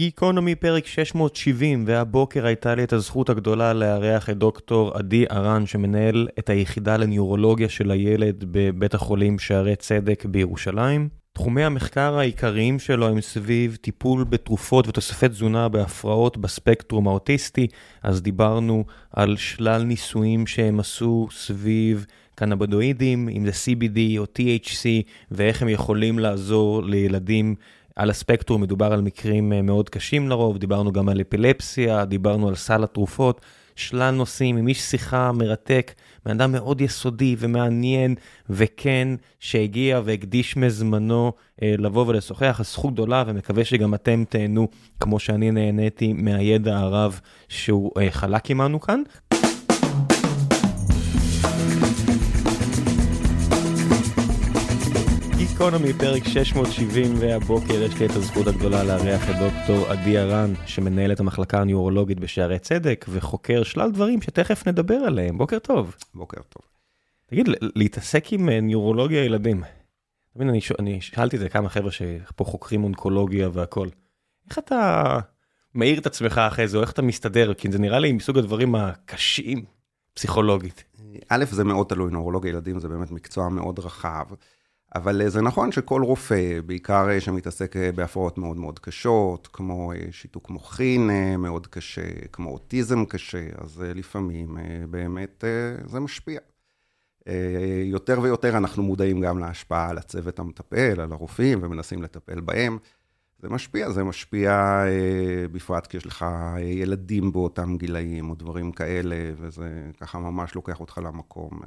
גיקונומי פרק 670, והבוקר הייתה לי את הזכות הגדולה לארח את דוקטור עדי ארן, שמנהל את היחידה לניורולוגיה של הילד בבית החולים שערי צדק בירושלים. תחומי המחקר העיקריים שלו הם סביב טיפול בתרופות ותוספי תזונה בהפרעות בספקטרום האוטיסטי, אז דיברנו על שלל ניסויים שהם עשו סביב קנבודואידים, אם זה CBD או THC, ואיך הם יכולים לעזור לילדים על הספקטרום מדובר על מקרים אה, מאוד קשים לרוב, דיברנו גם על אפילפסיה, דיברנו על סל התרופות, שלל נושאים עם איש שיחה מרתק, בן אדם מאוד יסודי ומעניין, וכן, שהגיע והקדיש מזמנו אה, לבוא ולשוחח, אז זכות גדולה, ומקווה שגם אתם תהנו, כמו שאני נהניתי מהידע הרב שהוא אה, חלק עמנו כאן. גיקונומי, פרק 670, והבוקר יש לי את הזכות הגדולה לארח את דוקטור עדי ארן, שמנהל את המחלקה הניורולוגית בשערי צדק, וחוקר שלל דברים שתכף נדבר עליהם. בוקר טוב. בוקר טוב. תגיד, להתעסק עם אה, ניורולוגיה ילדים, תבין, אני, אני שאלתי את זה כמה חבר'ה שפה חוקרים אונקולוגיה והכל. איך אתה מאיר את עצמך אחרי זה, או איך אתה מסתדר? כי זה נראה לי מסוג הדברים הקשים פסיכולוגית. א', זה מאוד תלוי, נורולוגיה ילדים זה באמת מקצוע מאוד רחב. אבל אה, זה נכון שכל רופא, בעיקר אה, שמתעסק אה, בהפרעות מאוד מאוד קשות, כמו שיתוק מוחין מאוד קשה, כמו אוטיזם קשה, אז לפעמים באמת זה משפיע. יותר ויותר אנחנו מודעים גם להשפעה על הצוות המטפל, על הרופאים, ומנסים לטפל בהם. זה משפיע, זה משפיע בפרט כי יש לך ילדים באותם גילאים, או דברים כאלה, וזה ככה ממש לוקח אותך למקום.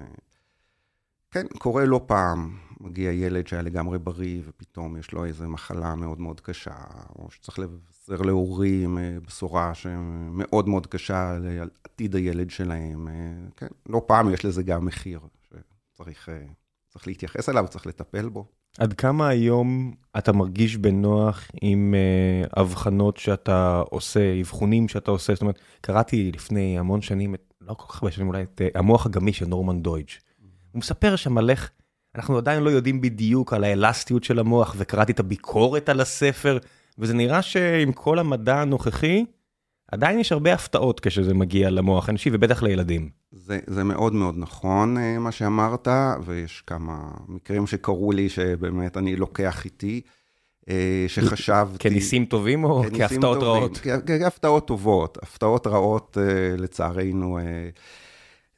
כן, קורה לא פעם. מגיע ילד שהיה לגמרי בריא, ופתאום יש לו איזו מחלה מאוד מאוד קשה, או שצריך לבשר להורים אה, בשורה שמאוד מאוד קשה על עתיד הילד שלהם. אה, כן, לא פעם יש לזה גם מחיר, שצריך אה, להתייחס אליו, צריך לטפל בו. עד כמה היום אתה מרגיש בנוח עם הבחנות שאתה עושה, אבחונים שאתה עושה? זאת אומרת, קראתי לפני המון שנים, לא כל כך הרבה שנים אולי, את המוח הגמיש של נורמן דוידג'. הוא מספר שם על איך אנחנו עדיין לא יודעים בדיוק על האלסטיות של המוח, וקראתי את הביקורת על הספר, וזה נראה שעם כל המדע הנוכחי, עדיין יש הרבה הפתעות כשזה מגיע למוח האנושי, ובטח לילדים. זה, זה מאוד מאוד נכון אה, מה שאמרת, ויש כמה מקרים שקרו לי שבאמת אני לוקח איתי, אה, שחשבתי... כניסים טובים או כהפתעות טובים, רעות? כהפתעות טובות, הפתעות רעות אה, לצערנו.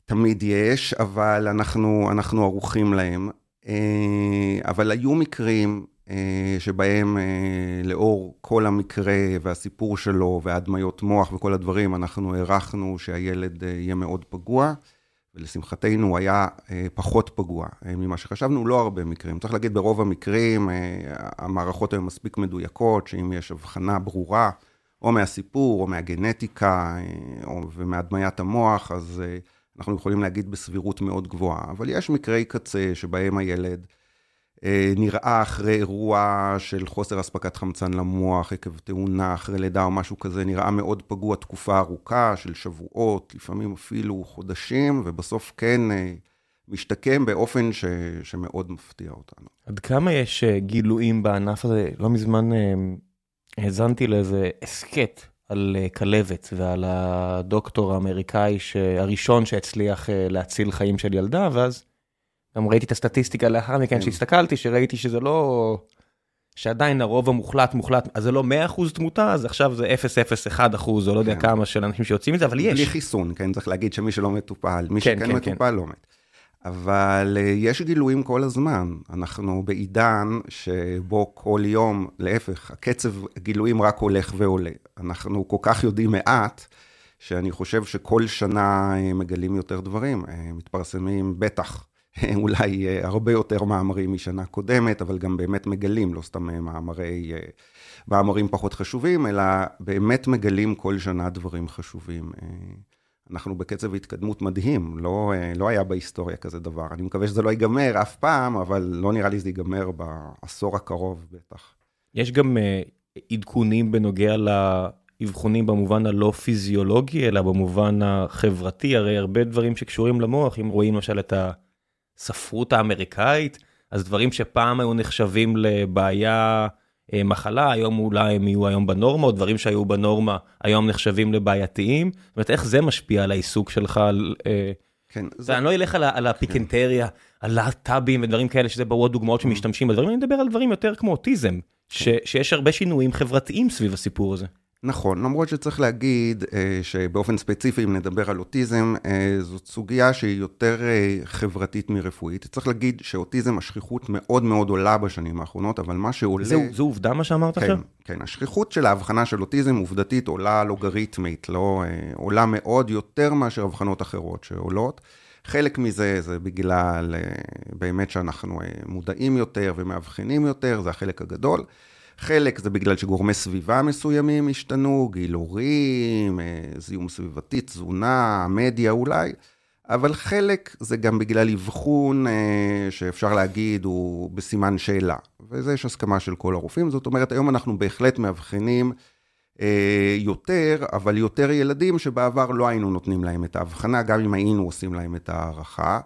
תמיד יש, אבל אנחנו, אנחנו ערוכים להם. אה, אבל היו מקרים אה, שבהם אה, לאור כל המקרה והסיפור שלו והדמיות מוח וכל הדברים, אנחנו הערכנו שהילד יהיה מאוד פגוע, ולשמחתנו הוא היה פחות פגוע ממה שחשבנו, לא הרבה מקרים. צריך להגיד, ברוב המקרים המערכות היו מספיק מדויקות, שאם יש הבחנה ברורה, או מהסיפור, או מהגנטיקה, או, ומהדמיית המוח, אז... אנחנו יכולים להגיד בסבירות מאוד גבוהה, אבל יש מקרי קצה שבהם הילד אה, נראה אחרי אירוע של חוסר אספקת חמצן למוח עקב תאונה, אחרי לידה או משהו כזה, נראה מאוד פגוע תקופה ארוכה של שבועות, לפעמים אפילו חודשים, ובסוף כן אה, משתקם באופן ש, שמאוד מפתיע אותנו. עד כמה יש אה, גילויים בענף הזה? לא מזמן האזנתי לאיזה הסכת על אה, כלבת ועל הדוקטור האמריקאי הראשון שהצליח אה, להציל חיים של ילדה, ואז גם ראיתי את הסטטיסטיקה לאחר מכן, כן. שהסתכלתי, שראיתי שזה לא... שעדיין הרוב המוחלט מוחלט, אז זה לא 100% תמותה, אז עכשיו זה 0.01% או לא יודע כן. כמה של אנשים שיוצאים מזה, אבל יש. בלי חיסון, כן, צריך להגיד שמי שלא מטופל, מי כן, שכן כן, מטופל לא מת. אבל אה, יש גילויים כל הזמן. אנחנו בעידן שבו כל יום, להפך, הקצב הגילויים רק הולך ועולה. אנחנו כל כך יודעים מעט, שאני חושב שכל שנה אה, מגלים יותר דברים. אה, מתפרסמים בטח, אולי הרבה יותר מאמרים משנה קודמת, אבל גם באמת מגלים, לא סתם מאמרי, מאמרים פחות חשובים, אלא באמת מגלים כל שנה דברים חשובים. אנחנו בקצב התקדמות מדהים, לא, לא היה בהיסטוריה כזה דבר. אני מקווה שזה לא ייגמר אף פעם, אבל לא נראה לי שזה ייגמר בעשור הקרוב בטח. יש גם uh, עדכונים בנוגע לאבחונים במובן הלא פיזיולוגי, אלא במובן החברתי, הרי הרבה דברים שקשורים למוח, אם רואים למשל את הספרות האמריקאית, אז דברים שפעם היו נחשבים לבעיה מחלה, היום אולי הם יהיו היום בנורמה, או דברים שהיו בנורמה היום נחשבים לבעייתיים. זאת אומרת, איך זה משפיע על העיסוק שלך? על, כן. זה... אני לא אלך על, על הפיקנטריה, על להט"בים ודברים כאלה, שזה ברור דוגמאות שמשתמשים בדברים, אני מדבר על דברים יותר כמו אוטיזם, ש, שיש הרבה שינויים חברתיים סביב הסיפור הזה. נכון, למרות שצריך להגיד אה, שבאופן ספציפי, אם נדבר על אוטיזם, אה, זאת סוגיה שהיא יותר אה, חברתית מרפואית. צריך להגיד שאוטיזם, השכיחות מאוד מאוד עולה בשנים האחרונות, אבל מה שעולה... זו, זו עובדה מה שאמרת כן, עכשיו? כן, השכיחות של ההבחנה של אוטיזם עובדתית עולה לוגריתמית, לא אה, עולה מאוד יותר מאשר הבחנות אחרות שעולות. חלק מזה זה בגלל אה, באמת שאנחנו אה, מודעים יותר ומאבחנים יותר, זה החלק הגדול. חלק זה בגלל שגורמי סביבה מסוימים השתנו, גיל הורים, אה, זיהום סביבתי, תזונה, מדיה אולי, אבל חלק זה גם בגלל אבחון אה, שאפשר להגיד הוא בסימן שאלה, וזה יש הסכמה של כל הרופאים, זאת אומרת היום אנחנו בהחלט מאבחנים אה, יותר, אבל יותר ילדים שבעבר לא היינו נותנים להם את ההבחנה, גם אם היינו עושים להם את ההערכה.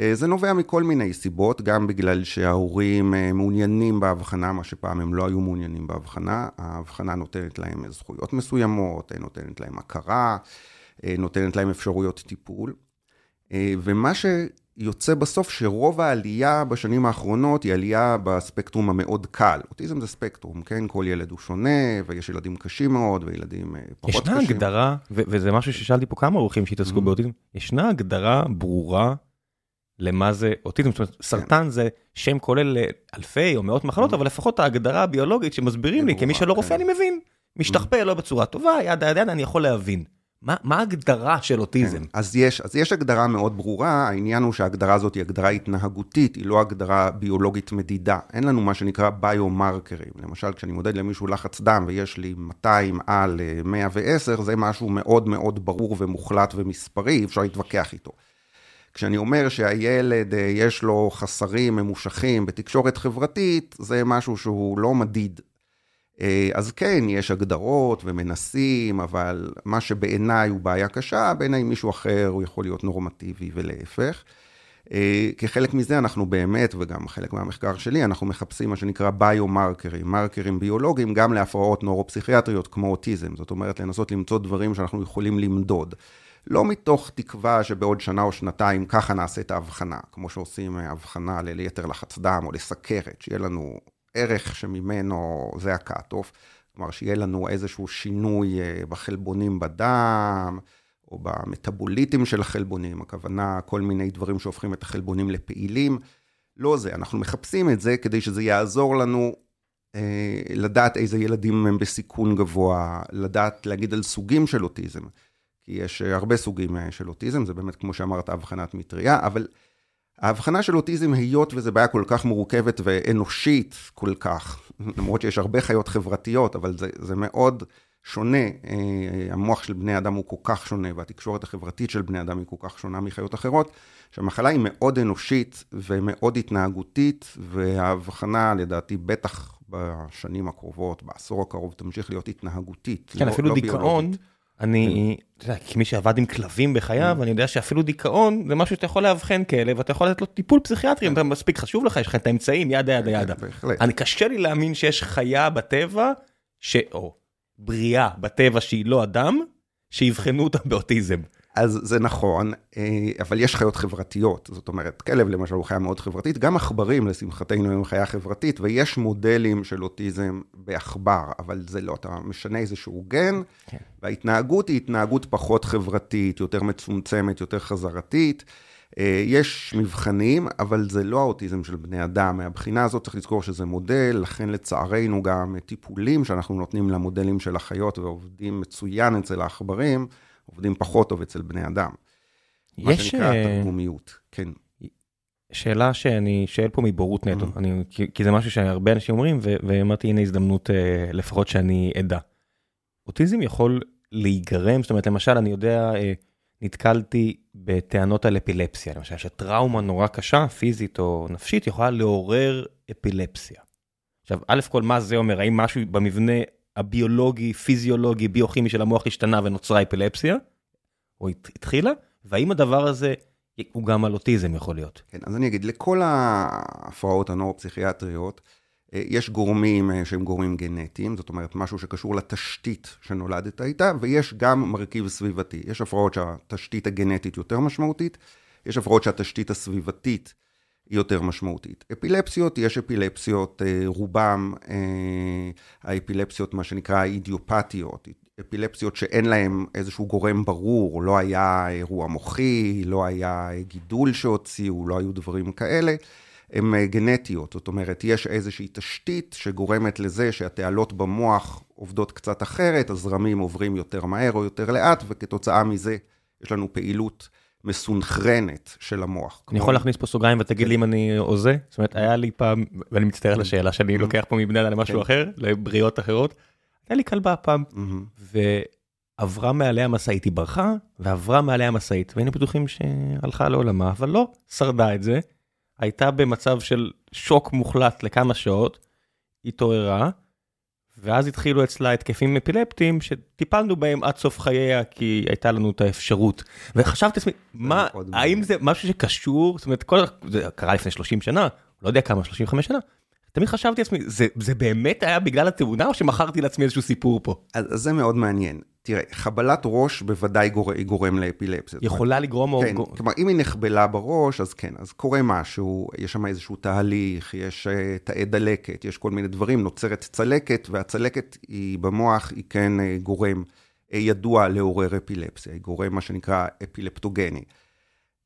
אה, זה נובע מכל מיני סיבות, גם בגלל שההורים אה, מעוניינים בהבחנה, מה שפעם הם לא היו מעוניינים בהבחנה. ההבחנה נותנת להם זכויות מסוימות, אה, נותנת להם הכרה, נותנת להם אפשרויות טיפול. ומה שיוצא בסוף, שרוב העלייה בשנים האחרונות היא עלייה בספקטרום המאוד קל. אוטיזם זה ספקטרום, כן? כל ילד הוא שונה, ויש ילדים קשים מאוד, וילדים פחות ישנה קשים. ישנה הגדרה, וזה משהו ששאלתי פה כמה אורחים שהתעסקו mm-hmm. באוטיזם, ישנה הגדרה ברורה למה זה אוטיזם, זאת אומרת, סרטן זה שם כולל אלפי או מאות מחלות, mm-hmm. אבל לפחות ההגדרה הביולוגית שמסבירים לי, כמי שלא רופא כן. אני מבין, משתכפל. לא בצורה טובה, ידה ידה ידה, אני יכול להבין. מה, מה ההגדרה של אוטיזם? כן, אז, יש, אז יש הגדרה מאוד ברורה, העניין הוא שההגדרה הזאת היא הגדרה התנהגותית, היא לא הגדרה ביולוגית מדידה. אין לנו מה שנקרא ביומרקרים. למשל, כשאני מודד למישהו לחץ דם ויש לי 200 על 110, זה משהו מאוד מאוד ברור ומוחלט ומספרי, אפשר להתווכח איתו. כשאני אומר שהילד אה, יש לו חסרים ממושכים בתקשורת חברתית, זה משהו שהוא לא מדיד. אה, אז כן, יש הגדרות ומנסים, אבל מה שבעיניי הוא בעיה קשה, בעיניי מישהו אחר הוא יכול להיות נורמטיבי ולהפך. אה, כחלק מזה אנחנו באמת, וגם חלק מהמחקר שלי, אנחנו מחפשים מה שנקרא ביומרקרים, מרקרים ביולוגיים, גם להפרעות נורו-פסיכיאטריות כמו אוטיזם. זאת אומרת, לנסות למצוא דברים שאנחנו יכולים למדוד. לא מתוך תקווה שבעוד שנה או שנתיים ככה נעשה את ההבחנה, כמו שעושים אה, הבחנה ליתר לחץ דם או לסכרת, שיהיה לנו ערך שממנו זה ה cut-off, כלומר שיהיה לנו איזשהו שינוי אה, בחלבונים בדם, או במטאבוליטים של החלבונים, הכוונה כל מיני דברים שהופכים את החלבונים לפעילים. לא זה, אנחנו מחפשים את זה כדי שזה יעזור לנו אה, לדעת איזה ילדים הם בסיכון גבוה, לדעת להגיד על סוגים של אוטיזם. כי יש אה, הרבה סוגים אה, של אוטיזם, זה באמת, כמו שאמרת, הבחנת מטריה, אבל ההבחנה של אוטיזם, היות וזו בעיה כל כך מורכבת ואנושית כל כך, למרות שיש הרבה חיות חברתיות, אבל זה, זה מאוד שונה, אה, המוח של בני אדם הוא כל כך שונה, והתקשורת החברתית של בני אדם היא כל כך שונה מחיות אחרות, שהמחלה היא מאוד אנושית ומאוד התנהגותית, וההבחנה, לדעתי, בטח בשנים הקרובות, בעשור הקרוב, תמשיך להיות התנהגותית. כן, לא, אפילו לא דיכאון. ביולוגית. אני, אתה יודע, כמי שעבד עם כלבים בחייו, אני יודע שאפילו דיכאון זה משהו שאתה יכול לאבחן כלב, ואתה יכול לתת לו טיפול פסיכיאטרי, אם אתה מספיק חשוב לך, יש לך את האמצעים, ידה ידה ידה. אני קשה לי להאמין שיש חיה בטבע, או בריאה בטבע שהיא לא אדם, שיבחנו אותה באוטיזם. אז זה נכון, אה, אבל יש חיות חברתיות, זאת אומרת, כלב למשל הוא חיה מאוד חברתית, גם עכברים לשמחתנו הם חיה חברתית, ויש מודלים של אוטיזם בעכבר, אבל זה לא, אתה משנה איזשהו גן, כן. וההתנהגות היא התנהגות פחות חברתית, יותר מצומצמת, יותר חזרתית. אה, יש מבחנים, אבל זה לא האוטיזם של בני אדם. מהבחינה הזאת צריך לזכור שזה מודל, לכן לצערנו גם טיפולים שאנחנו נותנים למודלים של החיות ועובדים מצוין אצל העכברים, עובדים פחות טוב אצל בני אדם. יש... מה שנקרא אה, תרגומיות, כן. שאלה שאני שואל פה מבורות נטו, mm-hmm. אני, כי, כי זה משהו שהרבה אנשים אומרים, ואמרתי, הנה הזדמנות אה, לפחות שאני אדע. אוטיזם יכול להיגרם, זאת אומרת, למשל, אני יודע, אה, נתקלתי בטענות על אפילפסיה, למשל, שטראומה נורא קשה, פיזית או נפשית, יכולה לעורר אפילפסיה. עכשיו, א' כל, מה זה אומר? האם משהו במבנה הביולוגי, פיזיולוגי, ביוכימי של המוח השתנה ונוצרה אפילפסיה, או התחילה, והאם הדבר הזה הוא גם על אוטיזם יכול להיות? כן, אז אני אגיד, לכל ההפרעות הנורו-פסיכיאטריות, יש גורמים שהם גורמים גנטיים, זאת אומרת, משהו שקשור לתשתית שנולדת איתה, ויש גם מרכיב סביבתי. יש הפרעות שהתשתית הגנטית יותר משמעותית, יש הפרעות שהתשתית הסביבתית יותר משמעותית. אפילפסיות, יש אפילפסיות, רובם האפילפסיות, מה שנקרא אידיופתיות, אפילפסיות שאין להן איזשהו גורם ברור, לא היה אירוע מוחי, לא היה גידול שהוציאו, לא היו דברים כאלה, הן גנטיות, זאת אומרת, יש איזושהי תשתית שגורמת לזה שהתעלות במוח עובדות קצת אחרת, הזרמים עוברים יותר מהר או יותר לאט, וכתוצאה מזה יש לנו פעילות מסונכרנת של המוח. אני יכול להכניס פה סוגריים ותגיד לי אם אני הוזה? זאת אומרת, היה לי פעם, ואני מצטער על השאלה שאני לוקח פה מבני אדם למשהו אחר, לבריאות אחרות. הייתה לי כלבה פעם, ועברה מעליה משאית, היא ברחה, ועברה מעליה משאית, והיינו בטוחים שהלכה לעולמה, אבל לא, שרדה את זה. הייתה במצב של שוק מוחלט לכמה שעות, התעוררה, ואז התחילו אצלה התקפים אפילפטיים שטיפלנו בהם עד סוף חייה, כי הייתה לנו את האפשרות. וחשבתי לעצמי, מה, האם זה משהו שקשור, זאת אומרת, כל, זה קרה לפני 30 שנה, לא יודע כמה, 35 שנה. תמיד חשבתי לעצמי, זה, זה באמת היה בגלל התאונה, או שמכרתי לעצמי איזשהו סיפור פה? אז, אז זה מאוד מעניין. תראה, חבלת ראש בוודאי גור, גורם לאפילפסיה. יכולה לגרום כן, או... כלומר, אם היא נחבלה בראש, אז כן, אז קורה משהו, יש שם איזשהו תהליך, יש uh, תאי דלקת, יש כל מיני דברים, נוצרת צלקת, והצלקת היא במוח, היא כן uh, גורם uh, ידוע לעורר אפילפסיה, היא גורם מה שנקרא אפילפטוגני.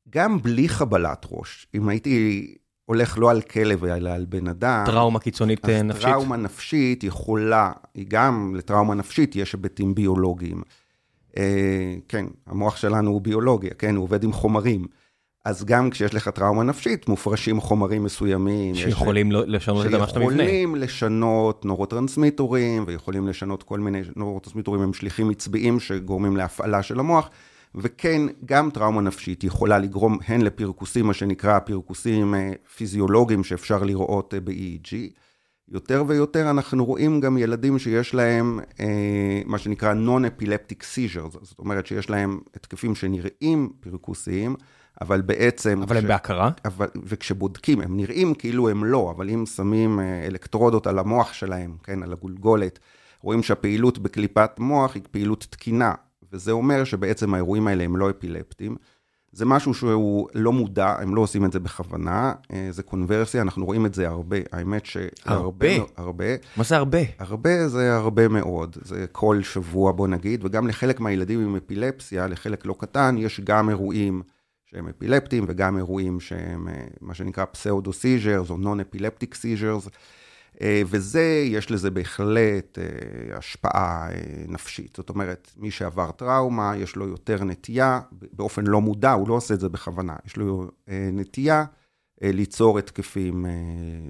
גם בלי חבלת ראש, אם הייתי הולך לא על כלב, אלא על בן אדם. טראומה קיצונית אז נפשית. טראומה נפשית יכולה, היא גם לטראומה נפשית יש היבטים ביולוגיים. אה, כן, המוח שלנו הוא ביולוגיה, כן, הוא עובד עם חומרים. אז גם כשיש לך טראומה נפשית, מופרשים חומרים מסוימים. שיכולים יש, לשנות את המערכת המבנה. שיכולים לשנות נורוטרנסמיטורים, ויכולים לשנות כל מיני נורוטרנסמיטורים הם שליחים עצביים שגורמים להפעלה של המוח. וכן, גם טראומה נפשית יכולה לגרום הן לפרכוסים, מה שנקרא פרכוסים אה, פיזיולוגיים שאפשר לראות אה, ב-EEG. יותר ויותר אנחנו רואים גם ילדים שיש להם אה, מה שנקרא non-epileptic seizures, זאת אומרת שיש להם התקפים שנראים פרכוסיים, אבל בעצם... אבל הם בהכרה? אבל, וכשבודקים, הם נראים כאילו הם לא, אבל אם שמים אלקטרודות על המוח שלהם, כן, על הגולגולת, רואים שהפעילות בקליפת מוח היא פעילות תקינה, וזה אומר שבעצם האירועים האלה הם לא אפילפטיים. זה משהו שהוא לא מודע, הם לא עושים את זה בכוונה, אה, זה קונברסיה, אנחנו רואים את זה הרבה, האמת שהרבה, הרבה? הרבה. מה זה הרבה? הרבה זה הרבה מאוד, זה כל שבוע בוא נגיד, וגם לחלק מהילדים עם אפילפסיה, לחלק לא קטן, יש גם אירועים שהם אפילפטיים וגם אירועים שהם אה, מה שנקרא pseudo-seizures או non-epileptic seizures. אה, וזה, יש לזה בהחלט אה, השפעה אה, נפשית. זאת אומרת, מי שעבר טראומה, יש לו יותר נטייה, באופן לא מודע, הוא לא עושה את זה בכוונה, יש לו נטייה ליצור התקפים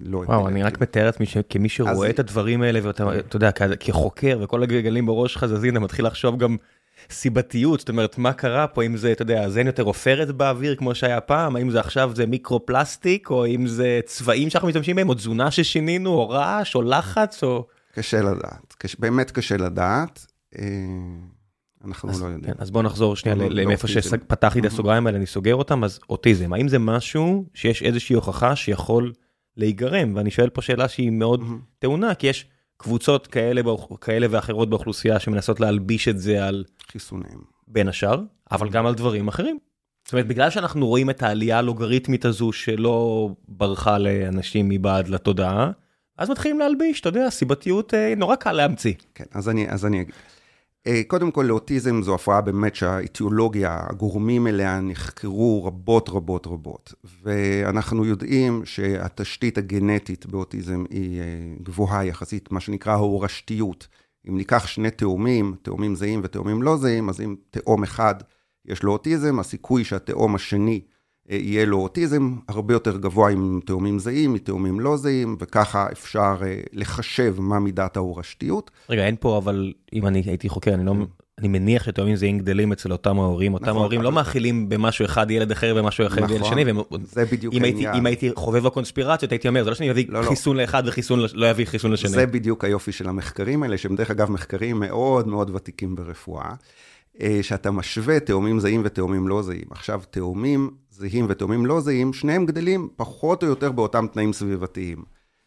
לא. וואו, אני רק מתאר לעצמי שכמי שרואה את הדברים האלה, ואתה יודע, כחוקר וכל הגלגלים בראש שלך זזים, אתה מתחיל לחשוב גם... סיבתיות, זאת אומרת, מה קרה פה, אם זה, אתה יודע, אז אין יותר עופרת באוויר כמו שהיה פעם, האם זה עכשיו זה מיקרו-פלסטיק, או אם זה צבעים שאנחנו משתמשים בהם, או תזונה ששינינו, או רעש, או לחץ, או... קשה לדעת, קש... באמת קשה לדעת. אה, אנחנו אז, לא יודעים. כן, אז בואו נחזור שנייה לא, לאיפה לא שפתחתי את הסוגריים האלה, אני סוגר אותם, אז אוטיזם, האם זה משהו שיש איזושהי הוכחה שיכול להיגרם? ואני שואל פה שאלה שהיא מאוד טעונה, כי יש... קבוצות כאלה, כאלה ואחרות באוכלוסייה שמנסות להלביש את זה על חיסונים. בין השאר, אבל גם על דברים אחרים. זאת אומרת, בגלל שאנחנו רואים את העלייה הלוגריתמית הזו שלא ברחה לאנשים מבעד לתודעה, אז מתחילים להלביש, אתה יודע, סיבתיות אה, נורא קל להמציא. כן, אז אני, אז אני אגיד. אה, קודם כל, לאוטיזם זו הפרעה באמת שהאיטיולוגיה, הגורמים אליה נחקרו רבות רבות רבות. ואנחנו יודעים שהתשתית הגנטית באוטיזם היא אה, גבוהה יחסית, מה שנקרא הורשתיות. אם ניקח שני תאומים, תאומים זהים ותאומים לא זהים, אז אם תאום אחד יש לו אוטיזם, הסיכוי שהתאום השני יהיה לו אוטיזם הרבה יותר גבוה עם תאומים זהים, מתאומים לא זהים, וככה אפשר אה, לחשב מה מידת ההורשתיות. רגע, אין פה, אבל אם אני הייתי חוקר, אני לא... אני מניח שתאומים זהים גדלים אצל אותם ההורים, אותם נכון, ההורים לא מאכילים במשהו אחד ילד אחר ומשהו אחר ילד שני. זה בדיוק העניין. אם הייתי חובב הקונספירציות, הייתי אומר, זה לא שאני אביא לא, לא. חיסון לאחד וחיסון לא אביא חיסון לשני. זה בדיוק היופי של המחקרים האלה, שהם דרך אגב מחקרים מאוד מאוד ותיקים ברפואה. אה, שאתה משווה תאומים זהים ותאומים לא זהים. עכשיו, תאומים זהים ותאומים לא זהים, שניהם גדלים פחות או יותר באותם תנאים סביבתיים.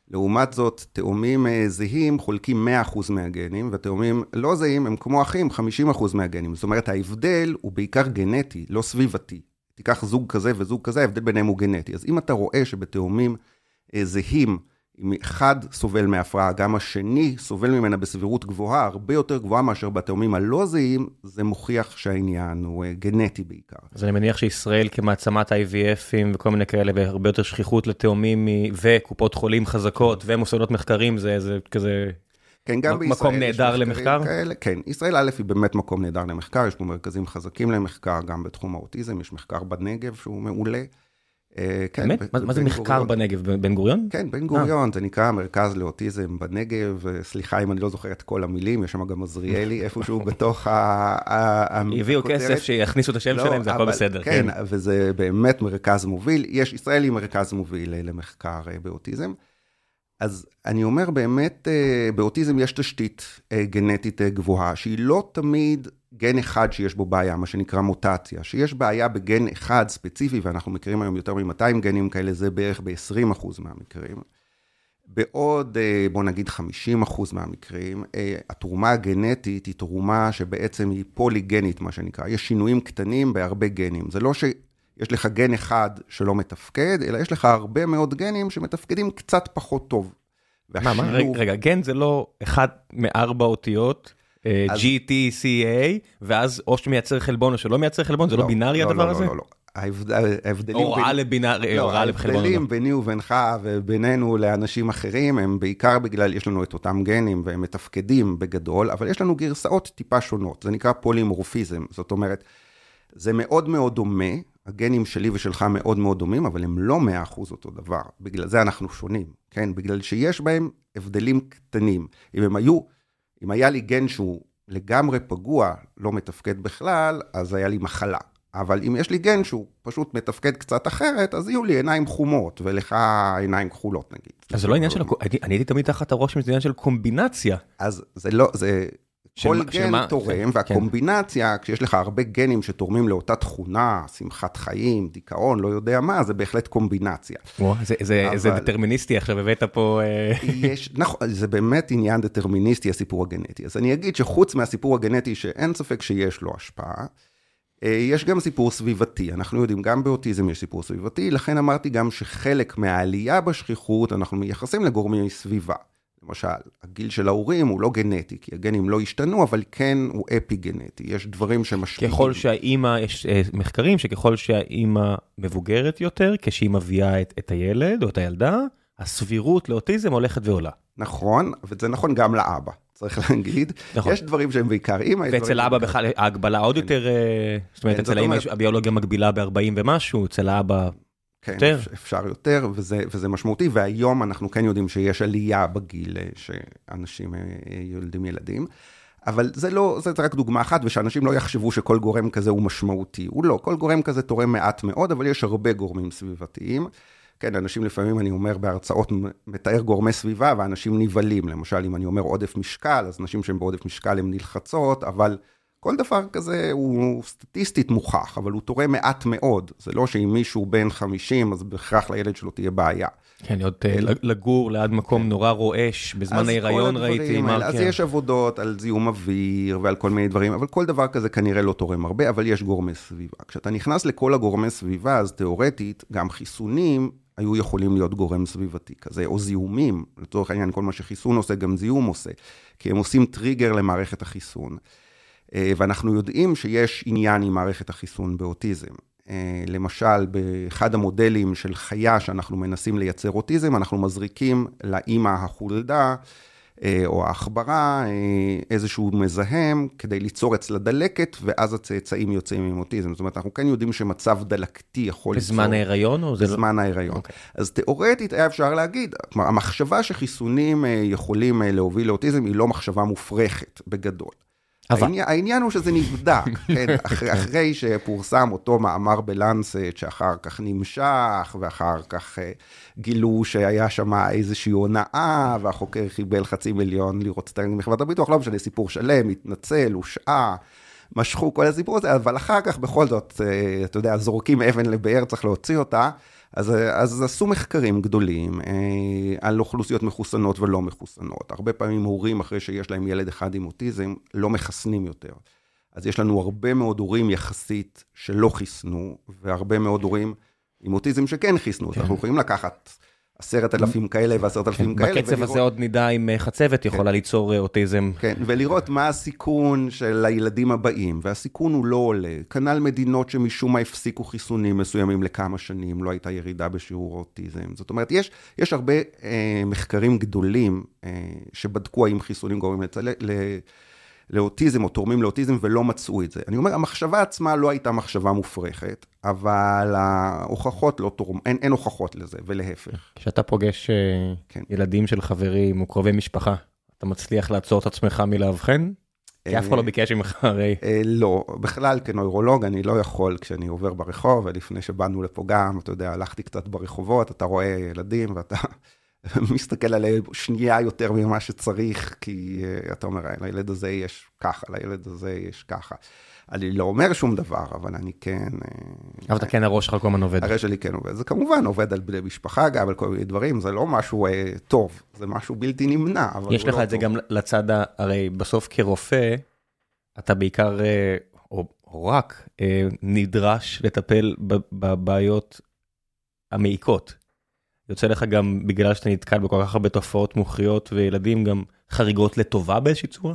לעומת זאת, תאומים זהים חולקים 100% מהגנים, ותאומים לא זהים הם כמו אחים, 50% מהגנים. זאת אומרת, ההבדל הוא בעיקר גנטי, לא סביבתי. תיקח זוג כזה וזוג כזה, ההבדל ביניהם הוא גנטי. אז אם אתה רואה שבתאומים זהים, אם אחד סובל מהפרעה, גם השני סובל ממנה בסבירות גבוהה, הרבה יותר גבוהה מאשר בתאומים הלא זהים, זה מוכיח שהעניין הוא אה, גנטי בעיקר. אז אני מניח שישראל כמעצמת IVFים וכל מיני כאלה, והרבה יותר שכיחות לתאומים וקופות חולים חזקות ומוסדות מחקרים, זה, זה כזה... כן, גם בישראל מקום נהדר למחקר? כאלה, כן, ישראל א' היא באמת מקום נהדר למחקר, יש פה מרכזים חזקים למחקר, גם בתחום האוטיזם, יש מחקר בנגב שהוא מעולה. אה, כן, באמת? מה זה מחקר בנגב? בן גוריון? כן, בן גוריון, זה נקרא מרכז לאוטיזם בנגב, סליחה אם אני לא זוכר את כל המילים, יש שם גם עזריאלי איפשהו בתוך ה... הביאו כסף שיכניסו את השם לא, שלהם, זה הכל בסדר. כן, וזה באמת מרכז מוביל, יש, ישראל היא מרכז מוביל למחקר אה, באוטיזם. אז אני אומר באמת, אה, באוטיזם יש תשתית גנטית גבוהה, שהיא לא תמיד גן אחד שיש בו בעיה, מה שנקרא מוטציה, שיש בעיה בגן אחד ספציפי, ואנחנו מכירים היום יותר מ-200 גנים כאלה, זה בערך ב-20% מהמקרים. בעוד, אה, בוא נגיד 50% מהמקרים, אה, התרומה הגנטית היא תרומה שבעצם היא פוליגנית, מה שנקרא. יש שינויים קטנים בהרבה גנים. זה לא שיש לך גן אחד שלא מתפקד, אלא יש לך הרבה מאוד גנים שמתפקדים קצת פחות טוב. מה, מה, רגע, רגע, גן זה לא אחד מארבע אותיות GTCA, ואז או שמייצר חלבון או שלא מייצר חלבון, זה לא, לא בינארי לא, הדבר לא, הזה? לא, לא, לא. ההבדלים... הוראה לבינארי, הוראה לחלבון. ההבדלים ביני ובינך ובינינו לאנשים אחרים, הם בעיקר בגלל, יש לנו את אותם גנים והם מתפקדים בגדול, אבל יש לנו גרסאות טיפה שונות, זה נקרא פולימורפיזם, זאת אומרת, זה מאוד מאוד דומה, הגנים שלי ושלך מאוד מאוד דומים, אבל הם לא 100% אותו דבר, בגלל זה אנחנו שונים, כן? בגלל שיש בהם הבדלים קטנים. אם הם היו... אם היה לי גן שהוא לגמרי פגוע, לא מתפקד בכלל, אז היה לי מחלה. אבל אם יש לי גן שהוא פשוט מתפקד קצת אחרת, אז יהיו לי עיניים חומות, ולך עיניים כחולות נגיד. אז זה לא עניין של, אני הייתי תמיד תחת הרושם שזה עניין של קומבינציה. אז זה לא, זה, כל גן תורם, כן. והקומבינציה, כשיש לך הרבה גנים שתורמים לאותה תכונה, שמחת חיים, דיכאון, לא יודע מה, זה בהחלט קומבינציה. זה דטרמיניסטי עכשיו, הבאת פה... אה, יש, נכון, זה באמת עניין דטרמיניסטי, הסיפור הגנטי. אז אני אגיד שחוץ מהסיפור הגנטי, שאין ספק שיש לו השפעה, אה, יש גם סיפור סביבתי, אנחנו יודעים, גם באוטיזם יש סיפור סביבתי, לכן אמרתי גם שחלק מהעלייה בשכיחות, אנחנו מייחסים לגורמי סביבה. למשל, הגיל של ההורים הוא לא גנטי, כי הגנים לא השתנו, אבל כן הוא אפי גנטי, יש דברים שמשפיעים. ככל שהאימא, יש אה, מחקרים שככל שהאימא מבוגרת יותר, כשהיא מביאה את, את הילד או את הילדה, הסבירות לאוטיזם הולכת ועולה. נכון, וזה נכון גם לאבא, צריך להגיד. נכון. יש דברים שהם בעיקר אימא. ואצל האבא בכלל ההגבלה עוד כן. יותר, אה, זאת אומרת, כן, אצל האמא הביולוגיה מגבילה ב-40 ומשהו, אצל האבא כן, יותר. אפשר יותר, וזה, וזה משמעותי, והיום אנחנו כן יודעים שיש עלייה בגיל אה, שאנשים אה, יולדים ילדים. אבל זה לא, זה רק דוגמה אחת, ושאנשים לא יחשבו שכל גורם כזה הוא משמעותי. הוא לא, כל גורם כזה תורם מעט מאוד, אבל יש הרבה גורמים סביבתיים. כן, אנשים לפעמים, אני אומר בהרצאות, מתאר גורמי סביבה, ואנשים נבהלים. למשל, אם אני אומר עודף משקל, אז נשים שהן בעודף משקל הן נלחצות, אבל כל דבר כזה הוא סטטיסטית מוכח, אבל הוא תורם מעט מאוד. זה לא שאם מישהו בן 50, אז בהכרח לילד שלו תהיה בעיה. כן, להיות אה, לגור ליד מקום כן. נורא רועש, בזמן ההיריון ראיתי מרקר. אז יש עבודות על זיהום אוויר ועל כל מיני דברים, אבל כל דבר כזה כנראה לא תורם הרבה, אבל יש גורמי סביבה. כשאתה נכנס לכל הגורמי סביבה, אז תיאורטית, גם חיסונים היו יכולים להיות גורם סביבתי כזה, או זיהומים, לצורך העניין, כל מה שחיסון עושה, גם זיהום עושה, כי הם עושים טריגר למערכת החיסון. אה, ואנחנו יודעים שיש עניין עם מערכת החיסון באוטיזם. אה, למשל, באחד המודלים של חיה שאנחנו מנסים לייצר אוטיזם, אנחנו מזריקים לאימא החולדה, אה, או העכברה, איזשהו מזהם כדי ליצור אצלה דלקת, ואז הצאצאים יוצאים עם אוטיזם. זאת אומרת, אנחנו כן יודעים שמצב דלקתי יכול ליצור... בזמן ההיריון או זה לא? בזמן ההיריון. Okay. אוקיי. אז תיאורטית היה אפשר להגיד, כלומר, המחשבה שחיסונים יכולים להוביל לאוטיזם היא לא מחשבה מופרכת, בגדול. אבל... העניין, העניין הוא שזה נבדק, כן, אחרי, אחרי שפורסם אותו מאמר בלנצט, שאחר כך נמשך, ואחר כך אה, גילו שהיה שם איזושהי הונאה, והחוקר קיבל חצי מיליון לירות סטרלינג מחברת הביטוח, לא משנה, סיפור שלם, התנצל, הושעה, משכו כל הסיפור הזה, אבל אחר כך בכל זאת, uh, אתה יודע, זורקים אבן לבאר, צריך להוציא אותה. אז, אז עשו מחקרים גדולים אה, על אוכלוסיות מחוסנות ולא מחוסנות. הרבה פעמים הורים, אחרי שיש להם ילד אחד עם אוטיזם, לא מחסנים יותר. אז יש לנו הרבה מאוד הורים יחסית שלא חיסנו, והרבה מאוד הורים עם אוטיזם שכן חיסנו. כן. אנחנו יכולים לקחת עשרת אלפים כאלה ועשרת אלפים כן, כאלה. בקצב הזה עוד נדע אם אה, חצבת יכולה כן. ליצור אה, אוטיזם. כן, ולראות מה הסיכון של הילדים הבאים, והסיכון הוא לא עולה. כנ"ל מדינות שמשום מה הפסיקו חיסונים מסוימים לכמה שנים, לא הייתה ירידה בשיעור האוטיזם. זאת אומרת, יש, יש הרבה אה, מחקרים גדולים אה, שבדקו האם חיסונים גורמים לצל... לאוטיזם או תורמים לאוטיזם ולא מצאו את זה. אני אומר, המחשבה עצמה לא הייתה מחשבה מופרכת, אבל ההוכחות לא תורם, אין, אין הוכחות לזה, ולהפך. כשאתה פוגש אה, כן. ילדים של חברים או קרובי משפחה, אתה מצליח לעצור את עצמך מלאבחן? כי אף אחד לא ביקש ממך הרי. אה, לא, בכלל כנוירולוג אני לא יכול כשאני עובר ברחוב, ולפני שבאנו לפה גם, אתה יודע, הלכתי קצת ברחובות, אתה רואה ילדים ואתה מסתכל עליהם שנייה יותר ממה שצריך, כי uh, אתה אומר, לילד הזה יש ככה, לילד הזה יש ככה. אני לא אומר שום דבר, אבל אני כן... אה, אבל אתה כן, הראש שלך כל הזמן עובד. הראש שלי כן עובד. זה כמובן עובד על בני משפחה גם, על כל מיני דברים, זה לא משהו uh, טוב, זה משהו בלתי נמנע, יש לך לא את זה גם לצד, הרי בסוף כרופא, אתה בעיקר, או, או רק, נדרש לטפל בבעיות המעיקות. יוצא לך גם בגלל שאתה נתקל בכל כך הרבה תופעות מוחיות וילדים גם חריגות לטובה באיזושהי צורה?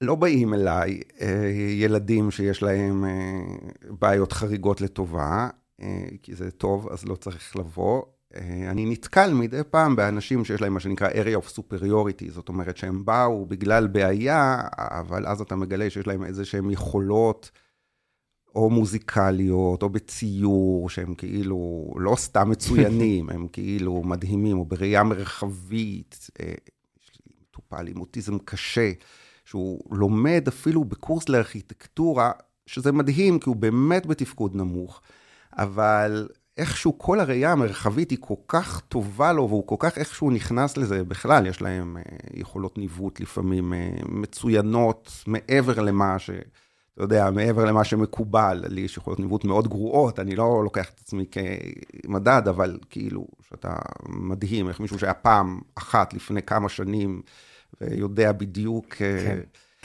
לא באים אליי אה, ילדים שיש להם אה, בעיות חריגות לטובה, אה, כי זה טוב, אז לא צריך לבוא. אני נתקל מדי פעם באנשים שיש להם מה שנקרא area of superiority, זאת אומרת שהם באו בגלל בעיה, אבל אז אתה מגלה שיש להם איזה שהם יכולות או מוזיקליות, או בציור, שהם כאילו לא סתם מצוינים, הם כאילו מדהימים, או בראייה מרחבית. אה, יש לי מטופל עם אוטיזם קשה, שהוא לומד אפילו בקורס לארכיטקטורה, שזה מדהים, כי הוא באמת בתפקוד נמוך, אבל איכשהו כל הראייה המרחבית היא כל כך טובה לו, והוא כל כך איכשהו נכנס לזה, בכלל, יש להם אה, יכולות ניווט לפעמים אה, מצוינות, מעבר למה ש... אתה יודע, מעבר למה שמקובל, לי יש יכולות ניווט מאוד גרועות, אני לא לוקח את עצמי כמדד, אבל כאילו, שאתה מדהים, איך מישהו שהיה פעם אחת לפני כמה שנים, ויודע בדיוק... אה, כן.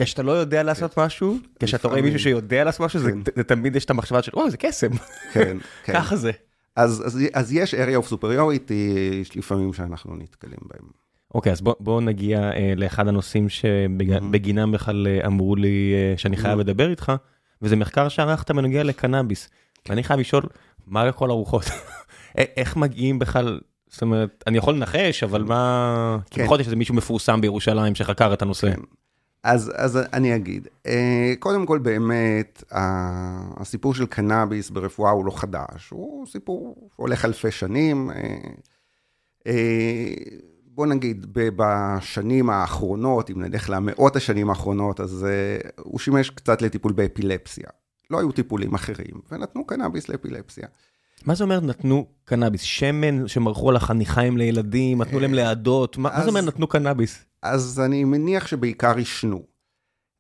כשאתה לא יודע לעשות כן. משהו, כשאתה רואה מישהו שיודע לעשות משהו, כן. זה תמיד יש את המחשבה של, וואו, זה קסם. כן, כן. ככה זה. אז, אז, אז יש area of superiority, יש לפעמים שאנחנו נתקלים בהם. אוקיי, אז בוא, בוא נגיע אה, לאחד הנושאים שבגינם בכלל אה, אמרו לי אה, שאני חייב לדבר איתך, וזה מחקר שערכת בנוגע לקנאביס. ואני חייב לשאול, מה לכל הרוחות? איך מגיעים בכלל, זאת אומרת, אני יכול לנחש, אבל מה... כן. כי בכל זאת יש איזה מישהו מפורסם בירושלים שחקר את הנושא. כן. אז, אז אני אגיד, אה, קודם כל באמת, הסיפור של קנאביס ברפואה הוא לא חדש, הוא סיפור הולך אלפי שנים. אה, אה, בוא נגיד, בשנים האחרונות, אם נלך למאות השנים האחרונות, אז uh, הוא שימש קצת לטיפול באפילפסיה. לא היו טיפולים אחרים, ונתנו קנאביס לאפילפסיה. מה זה אומר נתנו קנאביס? שמן שמרחו על החניכיים לילדים, נתנו להם להדות? מה, מה זה אומר נתנו קנאביס? אז אני מניח שבעיקר עישנו.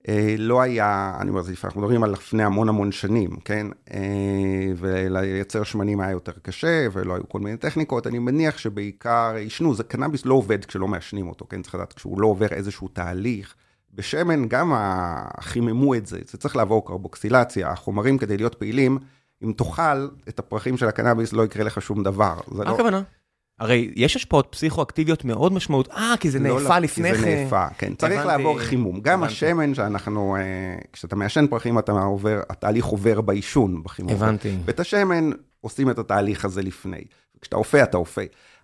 אה, לא היה, אני אומר, אנחנו מדברים על לפני המון המון שנים, כן? אה, ולייצר שמנים היה יותר קשה, ולא היו כל מיני טכניקות. אני מניח שבעיקר עישנו, זה קנאביס לא עובד כשלא מעשנים אותו, כן? צריך לדעת, כשהוא לא עובר איזשהו תהליך. בשמן גם חיממו את זה, זה צריך לעבור קרבוקסילציה, החומרים כדי להיות פעילים, אם תאכל את הפרחים של הקנאביס לא יקרה לך שום דבר. מה לא... הרי יש השפעות פסיכואקטיביות מאוד משמעות, אה, כי זה לא נאפה לפני כן. כי זה נאפה, כן. צריך לעבור חימום. גם השמן שאנחנו, אה, כשאתה מעשן פרחים, אתה עובר, התהליך עובר בעישון בחימום. הבנתי. ואת השמן עושים את התהליך הזה לפני. כשאתה אופה, אתה אופה.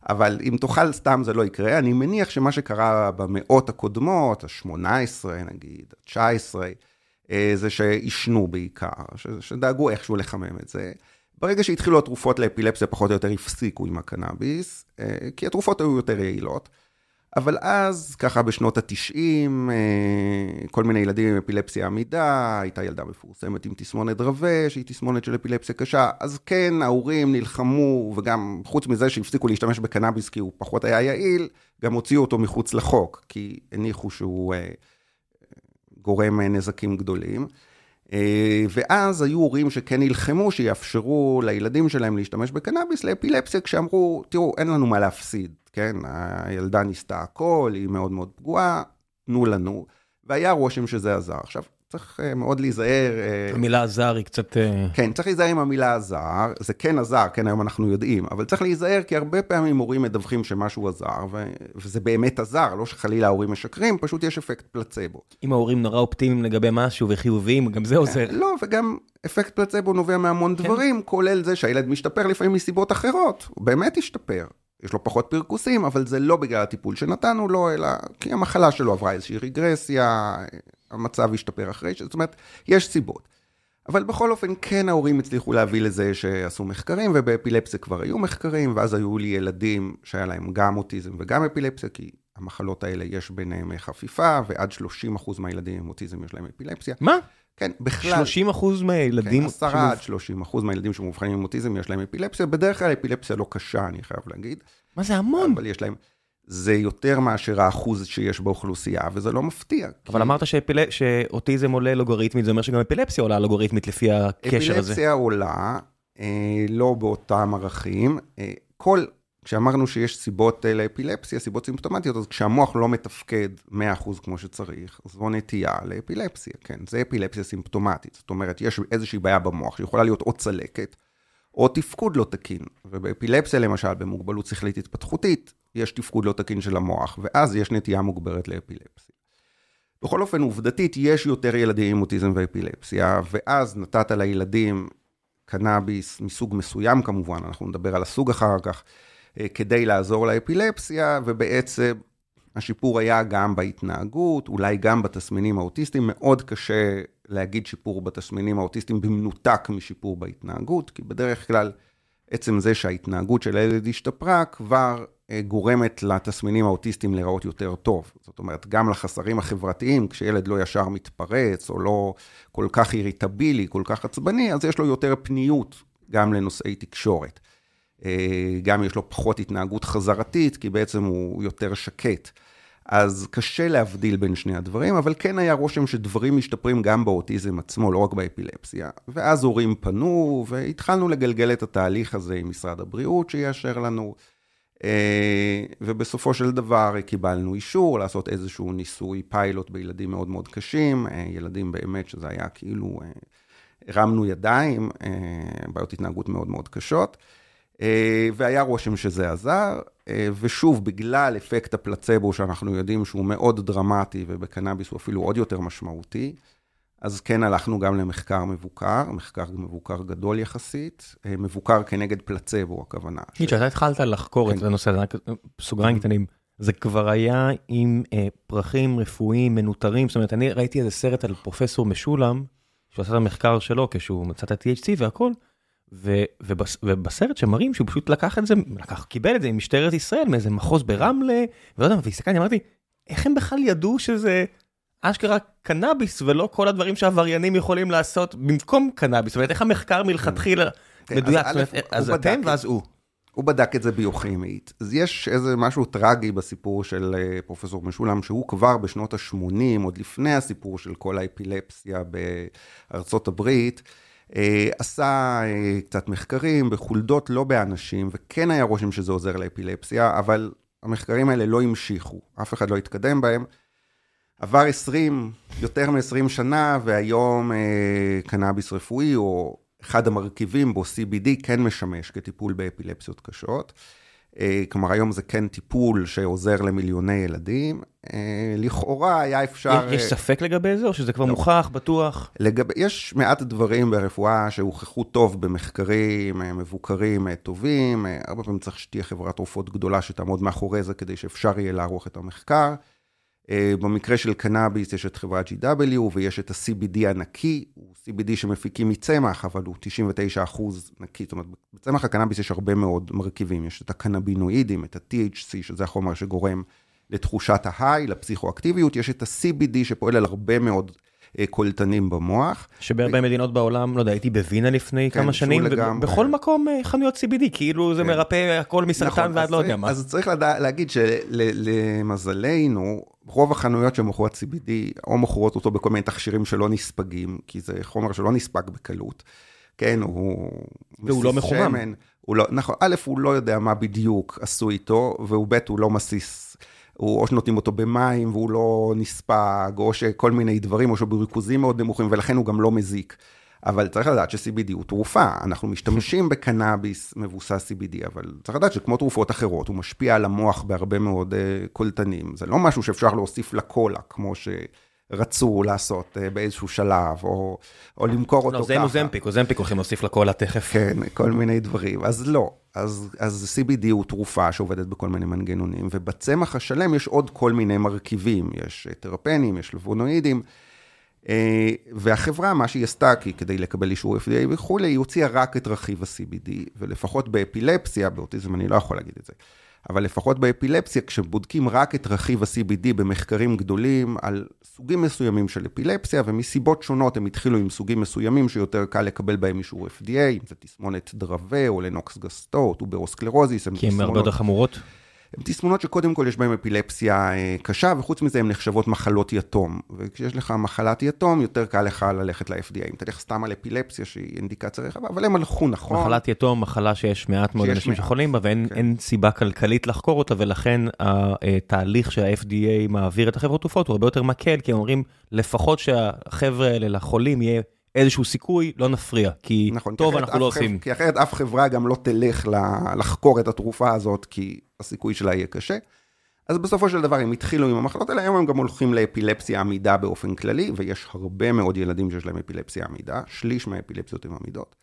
אבל אם תאכל סתם זה לא יקרה. אני מניח שמה שקרה במאות הקודמות, ה-18 נגיד, ה-19, אה, זה שעישנו בעיקר, שדאגו איכשהו לחמם את זה. ברגע שהתחילו התרופות לאפילפסיה, פחות או יותר הפסיקו עם הקנאביס, אה, כי התרופות היו יותר יעילות. אבל אז, ככה בשנות ה-90, אה, כל מיני ילדים עם אפילפסיה עמידה, הייתה ילדה מפורסמת עם תסמונת דרווה, שהיא תסמונת של אפילפסיה קשה, אז כן, ההורים נלחמו, וגם חוץ מזה שהפסיקו להשתמש בקנאביס כי הוא פחות היה יעיל, גם הוציאו אותו מחוץ לחוק, כי הניחו שהוא אה, גורם נזקים גדולים. ואז היו הורים שכן נלחמו שיאפשרו לילדים שלהם להשתמש בקנאביס לאפילפסיה, כשאמרו, תראו, אין לנו מה להפסיד, כן? הילדה ניסתה הכל, היא מאוד מאוד פגועה, תנו לנו. והיה רושם שזה עזר. עכשיו, צריך uh, מאוד להיזהר. Uh, המילה עזר היא קצת... Uh... כן, צריך להיזהר עם המילה עזר, זה כן עזר, כן, היום אנחנו יודעים, אבל צריך להיזהר כי הרבה פעמים הורים מדווחים שמשהו עזר, ו... וזה באמת עזר, לא שחלילה ההורים משקרים, פשוט יש אפקט פלצבו. אם ההורים נורא אופטימיים לגבי משהו וחיוביים, גם זה עוזר. לא, וגם אפקט פלצבו נובע מהמון כן. דברים, כולל זה שהילד משתפר לפעמים מסיבות אחרות, הוא באמת השתפר. יש לו פחות פרכוסים, אבל זה לא בגלל הטיפול שנתנו לו, אלא כי המחלה שלו עברה איזושהי רגרסיה, המצב השתפר אחרי, זאת אומרת, יש סיבות. אבל בכל אופן, כן ההורים הצליחו להביא לזה שעשו מחקרים, ובאפילפסיה כבר היו מחקרים, ואז היו לי ילדים שהיה להם גם אוטיזם וגם אפילפסיה, כי המחלות האלה יש ביניהם חפיפה, ועד 30% מהילדים עם אוטיזם יש להם אפילפסיה. מה? כן, בכלל. 30% מהילדים... כן, 10 עד 30% מהילדים שמאובחנים עם אוטיזם יש להם אפילפסיה, בדרך כלל אפילפסיה לא קשה, אני חייב להגיד. מה זה המון? אבל יש להם... זה יותר מאשר האחוז שיש באוכלוסייה, וזה לא מפתיע. אבל כי... אמרת שאפיל... שאוטיזם עולה לוגריתמית, זה אומר שגם אפילפסיה עולה לוגריתמית לפי הקשר אפילפסיה הזה. אפילפסיה עולה, אה, לא באותם ערכים. אה, כל, כשאמרנו שיש סיבות לאפילפסיה, סיבות סימפטומטיות, אז כשהמוח לא מתפקד 100% כמו שצריך, זו נטייה לאפילפסיה, כן, זה אפילפסיה סימפטומטית. זאת אומרת, יש איזושהי בעיה במוח, שיכולה להיות או צלקת, או תפקוד לא תקין. ובאפילפסיה, למשל, במוגבלות שכלית התפתחותית, יש תפקוד לא תקין של המוח, ואז יש נטייה מוגברת לאפילפסיה. בכל אופן, עובדתית, יש יותר ילדים עם אוטיזם ואפילפסיה, ואז נתת לילדים קנאביס מסוג מסוים כמובן, אנחנו נדבר על הסוג אחר כך, אה, כדי לעזור לאפילפסיה, ובעצם השיפור היה גם בהתנהגות, אולי גם בתסמינים האוטיסטיים, מאוד קשה להגיד שיפור בתסמינים האוטיסטיים במנותק משיפור בהתנהגות, כי בדרך כלל עצם זה שההתנהגות של הילד השתפרה כבר גורמת לתסמינים האוטיסטיים להיראות יותר טוב. זאת אומרת, גם לחסרים החברתיים, כשילד לא ישר מתפרץ, או לא כל כך איריטבילי, כל כך עצבני, אז יש לו יותר פניות גם לנושאי תקשורת. אה, גם יש לו פחות התנהגות חזרתית, כי בעצם הוא יותר שקט. אז קשה להבדיל בין שני הדברים, אבל כן היה רושם שדברים משתפרים גם באוטיזם עצמו, לא רק באפילפסיה. ואז הורים פנו, והתחלנו לגלגל את התהליך הזה עם משרד הבריאות שיאשר לנו. אה, ובסופו של דבר קיבלנו אישור לעשות איזשהו ניסוי פיילוט בילדים מאוד מאוד קשים, אה, ילדים באמת שזה היה כאילו, אה, הרמנו ידיים, בעיות התנהגות מאוד מאוד קשות. והיה רושם שזה עזר, ושוב, בגלל אפקט הפלצבו שאנחנו יודעים שהוא מאוד דרמטי, ובקנאביס הוא אפילו עוד יותר משמעותי, אז כן הלכנו גם למחקר מבוקר, מחקר מבוקר גדול יחסית, אה, מבוקר כנגד פלצבו הכוונה. תגיד, כשאתה התחלת לחקור את כן. הנושא הזה, סוגריים קטנים, זה כבר היה עם אה, פרחים רפואיים מנוטרים, זאת אומרת, אני ראיתי איזה סרט על פרופסור משולם, שהוא עשה את המחקר שלו כשהוא מצא את ה-THC והכל, ובסרט שמראים שהוא פשוט לקח את זה, לקח, קיבל את זה ממשטרת ישראל, מאיזה מחוז ברמלה, ולא יודע, והסתכלתי, אמרתי, איך הם בכלל ידעו שזה אשכרה קנאביס ולא כל הדברים שעבריינים יכולים לעשות במקום קנאביס, זאת אומרת איך המחקר מלכתחילה כן, מדויק, אז אתם ואז הוא. הוא בדק את זה ביוכימית. אז יש איזה משהו טרגי בסיפור של אה, פרופסור משולם, שהוא כבר בשנות ה-80, עוד לפני הסיפור של כל האפילפסיה בארצות הברית, אה, עשה אה, קצת מחקרים בחולדות, לא באנשים, וכן היה רושם שזה עוזר לאפילפסיה, אבל המחקרים האלה לא המשיכו, אף אחד לא התקדם בהם. עבר 20, יותר מ-20 שנה, והיום אה, קנאביס רפואי, או אחד המרכיבים בו, CBD, כן משמש כטיפול באפילפסיות קשות. אה, כלומר, היום זה כן טיפול שעוזר למיליוני ילדים. אה, לכאורה היה אפשר... יש, יש ספק לגבי זה, או שזה כבר לא. מוכח, בטוח? לגב... יש מעט דברים ברפואה שהוכחו טוב במחקרים אה, מבוקרים אה, טובים. אה, הרבה פעמים צריך שתהיה חברת תרופות גדולה שתעמוד מאחורי זה כדי שאפשר יהיה לערוך את המחקר. אה, במקרה של קנאביס יש את חברת GW ויש את ה-CBD הנקי, הוא CBD שמפיקים מצמח, אבל הוא 99 אחוז נקי, זאת אומרת, בצמח הקנאביס יש הרבה מאוד מרכיבים, יש את הקנבינואידים, את ה-THC, שזה החומר שגורם לתחושת ההיי, לפסיכואקטיביות, יש את ה-CBD שפועל על הרבה מאוד אה, קולטנים במוח. שבהרבה ו... מדינות בעולם, לא יודע, הייתי בווינה לפני כן, כמה שנים, לגמרי. בכל מקום אה, חנויות CBD, כאילו זה כן. מרפא הכל מסרטן נכון, ועד לא יודע מה. אז צריך לדע, להגיד שלמזלנו, רוב החנויות שמוכרות CBD, או מוכרות אותו בכל מיני תכשירים שלא נספגים, כי זה חומר שלא נספג בקלות. כן, הוא... והוא לא מחומם. שמן, הוא לא, נכון, א', הוא לא יודע מה בדיוק עשו איתו, והוא ב', הוא לא מסיס, הוא או שנותנים אותו במים והוא לא נספג, או שכל מיני דברים, או שבריכוזים מאוד נמוכים, ולכן הוא גם לא מזיק. אבל צריך לדעת ש-CBD הוא תרופה, אנחנו משתמשים בקנאביס מבוסס CBD, אבל צריך לדעת שכמו תרופות אחרות, הוא משפיע על המוח בהרבה מאוד uh, קולטנים. זה לא משהו שאפשר להוסיף לקולה, כמו שרצו לעשות uh, באיזשהו שלב, או, או למכור אותו לא, ככה. לא, זה מוזמפיק, מוזמפיק הולכים להוסיף לקולה תכף. כן, כל מיני דברים. אז לא, אז, אז CBD הוא תרופה שעובדת בכל מיני מנגנונים, ובצמח השלם יש עוד כל מיני מרכיבים, יש טרפנים, יש פלבונואידים. אה, והחברה, מה שהיא עשתה, כי כדי לקבל אישור FDA וכולי, היא הוציאה רק את רכיב ה-CBD, ולפחות באפילפסיה, באוטיזם אני לא יכול להגיד את זה, אבל לפחות באפילפסיה, כשבודקים רק את רכיב ה-CBD במחקרים גדולים על סוגים מסוימים של אפילפסיה, ומסיבות שונות הם התחילו עם סוגים מסוימים שיותר קל לקבל בהם אישור FDA, אם זה תסמונת דרווה או לנוקס גסטו, טוברוס סקלרוזיס, כי הן הרבה יותר חמורות? הן תסמונות שקודם כל יש בהן אפילפסיה אה, קשה, וחוץ מזה הן נחשבות מחלות יתום. וכשיש לך מחלת יתום, יותר קל לך ללכת ל-FDA. אם תלך סתם על אפילפסיה, שהיא אינדיקציה רחבה, אבל הם הלכו נכון. מחלת יתום, מחלה שיש מעט מאוד אנשים שחולים בה, ואין כן. סיבה כלכלית לחקור אותה, ולכן התהליך שה-FDA מעביר את החברות תרופות הוא הרבה יותר מקל, כי הם אומרים, לפחות שהחבר'ה האלה לחולים יהיה... איזשהו סיכוי, לא נפריע, כי נכון, טוב, כי אנחנו לא עושים. כי אחרת אף חברה גם לא תלך לחקור את התרופה הזאת, כי הסיכוי שלה יהיה קשה. אז בסופו של דבר הם התחילו עם המחלות האלה, היום הם גם הולכים לאפילפסיה עמידה באופן כללי, ויש הרבה מאוד ילדים שיש להם אפילפסיה עמידה, שליש מהאפילפסיות הן עמידות.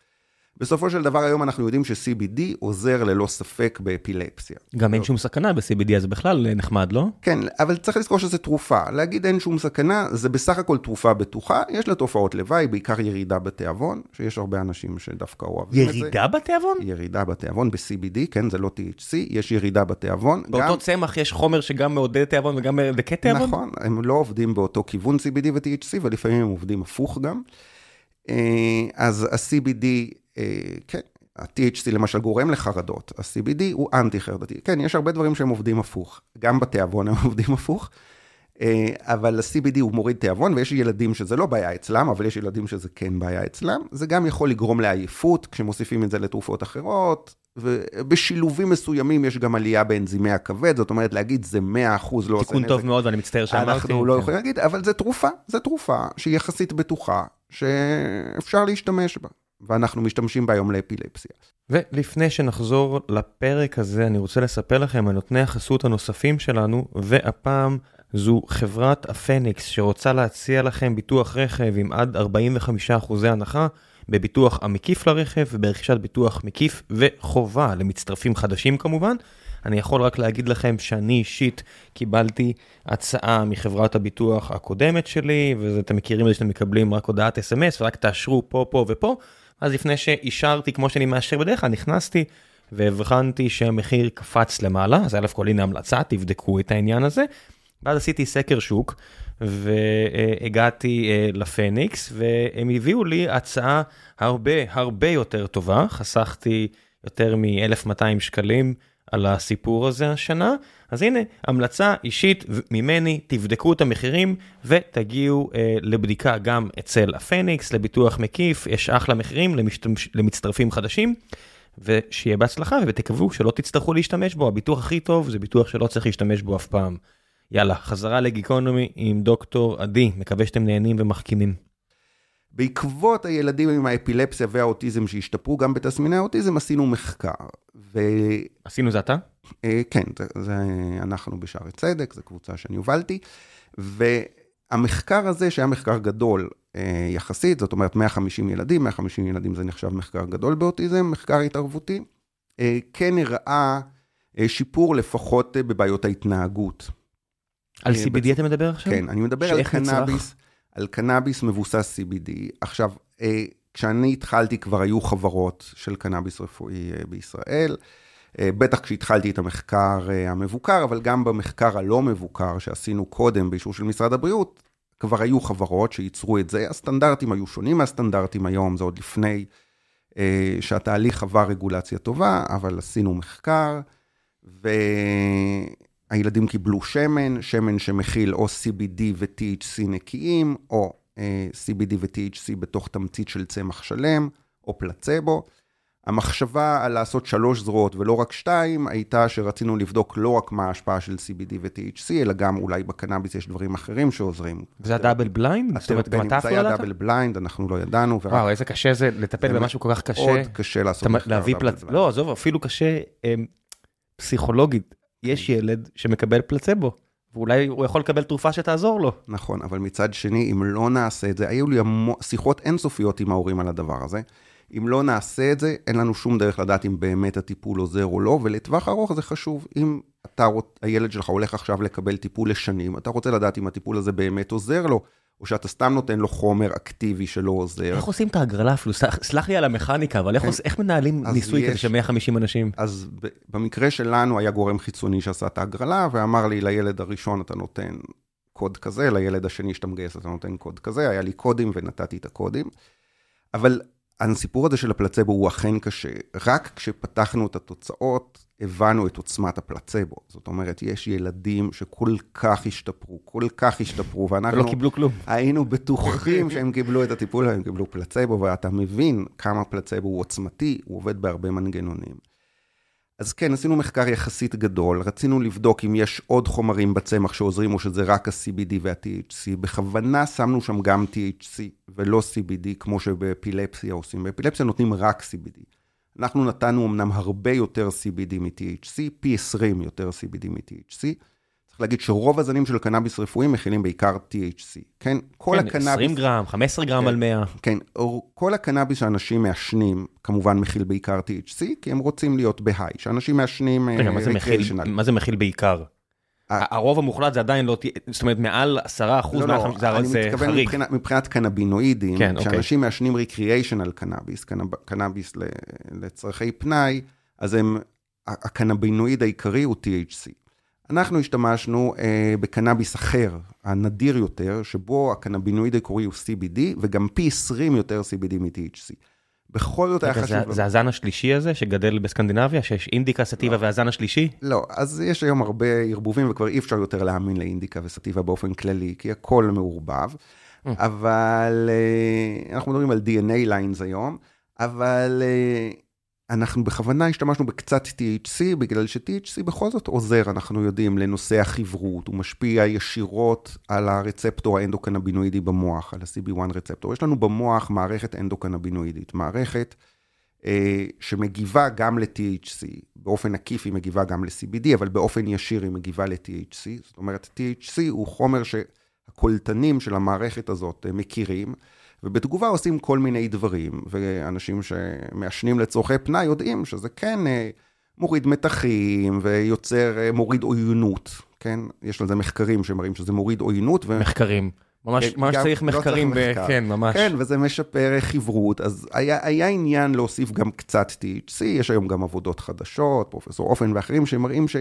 בסופו של דבר היום אנחנו יודעים ש-CBD עוזר ללא ספק באפילפסיה. גם אין שום סכנה ב-CBD, אז בכלל נחמד, לא? כן, אבל צריך לזכור שזה תרופה. להגיד אין שום סכנה, זה בסך הכל תרופה בטוחה, יש לה תופעות לוואי, בעיקר ירידה בתיאבון, שיש הרבה אנשים שדווקא אוהבים את זה. ירידה בתיאבון? ירידה בתיאבון, ב-CBD, כן, זה לא THC, יש ירידה בתיאבון. באותו גם... צמח יש חומר שגם מעודד תיאבון וגם מדכא תיאבון? נכון, הם לא עובדים באותו כיוון CBD ו-THC, ולפעמים הם עובדים הפוך גם. אה, אז ה-CBD אה, כן, ה-THC למשל גורם לחרדות, ה-CBD הוא אנטי חרדתי. כן, יש הרבה דברים שהם עובדים הפוך, גם בתיאבון הם עובדים הפוך, אה, אבל ה-CBD הוא מוריד תיאבון, ויש ילדים שזה לא בעיה אצלם, אבל יש ילדים שזה כן בעיה אצלם. זה גם יכול לגרום לעייפות, כשמוסיפים את זה לתרופות אחרות, ובשילובים מסוימים יש גם עלייה באנזימי הכבד, זאת אומרת להגיד זה 100% לא עושה נזק. תיקון טוב מאוד ואני מצטער שאמרתי. אנחנו לא כן. יכולים להגיד, אבל זה תרופה, זה תרופה שהיא יחסית בטוחה, שאפשר להשתמש בה. ואנחנו משתמשים בה היום לאפילפסיה. ולפני שנחזור לפרק הזה, אני רוצה לספר לכם על נותני החסות הנוספים שלנו, והפעם זו חברת הפניקס שרוצה להציע לכם ביטוח רכב עם עד 45% הנחה בביטוח המקיף לרכב וברכישת ביטוח מקיף וחובה למצטרפים חדשים כמובן. אני יכול רק להגיד לכם שאני אישית קיבלתי הצעה מחברת הביטוח הקודמת שלי, ואתם מכירים את זה שאתם מקבלים רק הודעת אס.אם.אס ורק תאשרו פה, פה ופה. אז לפני שאישרתי כמו שאני מאשר בדרך כלל, נכנסתי והבחנתי שהמחיר קפץ למעלה, אז אלף כל הנה המלצה, תבדקו את העניין הזה. ואז עשיתי סקר שוק והגעתי אה, לפניקס והם הביאו לי הצעה הרבה הרבה יותר טובה, חסכתי יותר מ-1200 שקלים על הסיפור הזה השנה. אז הנה, המלצה אישית ממני, תבדקו את המחירים ותגיעו אה, לבדיקה גם אצל הפניקס, לביטוח מקיף, יש אחלה מחירים למשתמש, למצטרפים חדשים, ושיהיה בהצלחה ותקוו שלא תצטרכו להשתמש בו, הביטוח הכי טוב זה ביטוח שלא צריך להשתמש בו אף פעם. יאללה, חזרה לגיקונומי עם דוקטור עדי, מקווה שאתם נהנים ומחכימים. בעקבות הילדים עם האפילפסיה והאוטיזם שהשתפרו גם בתסמיני האוטיזם, עשינו מחקר. ו... עשינו זה אתה? אה, כן, זה, זה אנחנו בשערי צדק, זו קבוצה שאני הובלתי. והמחקר הזה, שהיה מחקר גדול אה, יחסית, זאת אומרת 150 ילדים, 150 ילדים זה נחשב מחקר גדול באוטיזם, מחקר התערבותי, אה, כן הראה שיפור לפחות בבעיות ההתנהגות. על CBD אתה מדבר עכשיו? כן, אני מדבר על קנאביס. על קנאביס מבוסס CBD. עכשיו, אה, כשאני התחלתי כבר היו חברות של קנאביס רפואי אה, בישראל. אה, בטח כשהתחלתי את המחקר המבוקר, אבל גם במחקר הלא מבוקר שעשינו קודם באישור של משרד הבריאות, כבר היו חברות שייצרו את זה. הסטנדרטים היו שונים מהסטנדרטים היום, זה עוד לפני שהתהליך עבר רגולציה טובה, אבל עשינו מחקר, ו... הילדים קיבלו שמן, שמן שמכיל או CBD ו-THC נקיים, או אה, CBD ו-THC בתוך תמצית של צמח שלם, או פלצבו. המחשבה על לעשות שלוש זרועות ולא רק שתיים, הייתה שרצינו לבדוק לא רק מה ההשפעה של CBD ו-THC, אלא גם אולי בקנאביס יש דברים אחרים שעוזרים. זה ה double blind? זאת אומרת, גם אתה אפילו ידעת? זה היה double blind, אנחנו לא ידענו. וואו, איזה קשה זה לטפל במשהו כל כך קשה. מאוד קשה לעשות מחקר double blind. לא, עזוב, אפילו קשה אמ, פסיכולוגית. יש ילד שמקבל פלצבו. ואולי הוא יכול לקבל תרופה שתעזור לו. נכון, אבל מצד שני, אם לא נעשה את זה, היו לי שיחות אינסופיות עם ההורים על הדבר הזה. אם לא נעשה את זה, אין לנו שום דרך לדעת אם באמת הטיפול עוזר או לא, ולטווח ארוך זה חשוב. אם אתה, הילד שלך הולך עכשיו לקבל טיפול לשנים, אתה רוצה לדעת אם הטיפול הזה באמת עוזר לו, או שאתה סתם נותן לו חומר אקטיבי שלא עוזר. איך עושים את ההגרלה אפילו? סלח לי על המכניקה, אבל איך, איך מנהלים ניסוי כזה של 150 אנשים? אז במקרה שלנו היה גורם חיצוני שעשה את ההגרלה, ואמר לי, לילד הראשון אתה נותן קוד כזה, לילד השני שאתה מגייס אתה נותן קוד כזה, היה לי קודים ונתתי את הקודים. אבל הסיפור הזה של הפלצבו הוא אכן קשה. רק כשפתחנו את התוצאות, הבנו את עוצמת הפלצבו. זאת אומרת, יש ילדים שכל כך השתפרו, כל כך השתפרו, ואנחנו... ולא קיבלו כלום. היינו בטוחים שהם קיבלו את הטיפול, הם קיבלו פלצבו, ואתה מבין כמה פלצבו הוא עוצמתי, הוא עובד בהרבה מנגנונים. אז כן, עשינו מחקר יחסית גדול, רצינו לבדוק אם יש עוד חומרים בצמח שעוזרים או שזה רק ה-CBD וה-THC. בכוונה שמנו שם גם THC ולא CBD, כמו שבאפילפסיה עושים. באפילפסיה נותנים רק CBD. אנחנו נתנו אמנם הרבה יותר CBD מ-THC, פי 20 יותר CBD מ-THC. צריך להגיד שרוב הזנים של קנאביס רפואי מכילים בעיקר THC, כן? כל כן, הקנאביס... 20 גרם, 15 גרם כן, על 100. כן, כל הקנאביס שאנשים מעשנים, כמובן מכיל בעיקר THC, כי הם רוצים להיות בהיי, שאנשים מעשנים רגע, מה, זה מכיל, מה זה מכיל בעיקר? הרוב המוחלט זה עדיין לא, זאת אומרת, מעל 10 אחוז, לא, לא, זה אני מתכוון מבחינת, מבחינת קנבינואידים, כן. כשאנשים אוקיי. מעשנים ריקריאיישנל קנאביס, קנאביס לצרכי פנאי, אז הם, הקנבינואיד העיקרי הוא THC. אנחנו השתמשנו אה, בקנאביס אחר, הנדיר יותר, שבו הקנבינואיד העיקרי הוא CBD, וגם פי 20 יותר CBD מ-THC. בכל זאת היה חשוב. זה הזן השלישי הזה שגדל בסקנדינביה, שיש אינדיקה, סטיבה לא. והזן השלישי? לא, אז יש היום הרבה ערבובים וכבר אי אפשר יותר להאמין לאינדיקה וסטיבה באופן כללי, כי הכל מעורבב. Mm. אבל אה, אנחנו מדברים על DNA ליינס היום, אבל אה, אנחנו בכוונה השתמשנו בקצת THC, בגלל ש-THC בכל זאת עוזר, אנחנו יודעים, לנושא החברות, הוא משפיע ישירות על הרצפטור האנדוקנבינואידי במוח, על ה-CB1 רצפטור. יש לנו במוח מערכת אנדוקנבינואידית, מערכת אה, שמגיבה גם ל-THC, באופן עקיף היא מגיבה גם ל-CBD, אבל באופן ישיר היא מגיבה ל-THC, זאת אומרת, THC הוא חומר שהקולטנים של המערכת הזאת אה, מכירים. ובתגובה עושים כל מיני דברים, ואנשים שמעשנים לצורכי פנאי יודעים שזה כן אה, מוריד מתחים ויוצר, אה, מוריד עוינות, כן? יש לזה מחקרים שמראים שזה מוריד עוינות. ו... מחקרים. ממש, כן, ממש צריך מחקרים, לא צריך מחקר. ב... כן, ממש. כן, וזה משפר חברות, אז היה, היה עניין להוסיף גם קצת THC, יש היום גם עבודות חדשות, פרופסור אופן ואחרים, שמראים ש...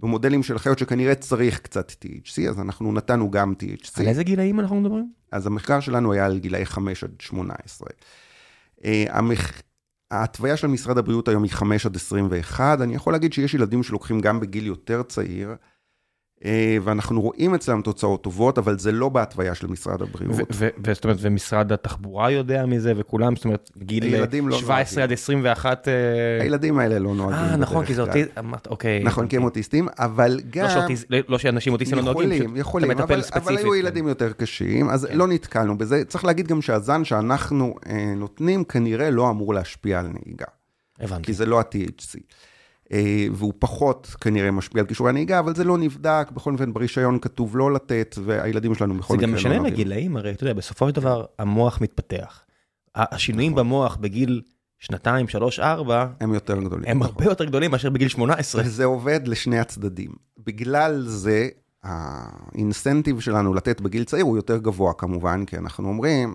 במודלים של חיות שכנראה צריך קצת THC, אז אנחנו נתנו גם THC. על איזה גילאים אנחנו מדברים? אז המחקר שלנו היה על גילאי 5 עד 18. אה, המח... ההתוויה של משרד הבריאות היום היא 5 עד 21, אני יכול להגיד שיש ילדים שלוקחים גם בגיל יותר צעיר, ואנחנו רואים אצלם תוצאות טובות, אבל זה לא בהתוויה של משרד הבריאות. וזאת אומרת, ומשרד התחבורה יודע מזה, וכולם, זאת אומרת, גיל 17 לא עד 21... אה, הילדים האלה לא נוהגים. אה, נכון, כי זה אוטיסטים, אוקיי. נכון, כי הם אוטיסטים, אבל לא גם... לא שאנשים אוטיסטים לא נוהגים, יכולים, יכולים, אבל היו ילדים יותר קשים, אז כן. לא נתקלנו בזה. צריך להגיד גם שהזן שאנחנו אה, נותנים, כנראה לא אמור להשפיע על נהיגה. הבנתי. כי זה לא ה-THC. אה, והוא פחות כנראה משפיע על כישורי הנהיגה, אבל זה לא נבדק, בכל אופן ברישיון כתוב לא לתת, והילדים שלנו בכל מקרה לא נוהגים. זה גם משנה לגילאים, הרי אתה יודע, בסופו של דבר המוח מתפתח. השינויים נכון. במוח בגיל שנתיים, שלוש, ארבע, הם יותר גדולים. הם הרבה יותר גדולים מאשר בגיל 18. וזה עובד לשני הצדדים. בגלל זה, האינסנטיב שלנו לתת בגיל צעיר הוא יותר גבוה כמובן, כי אנחנו אומרים,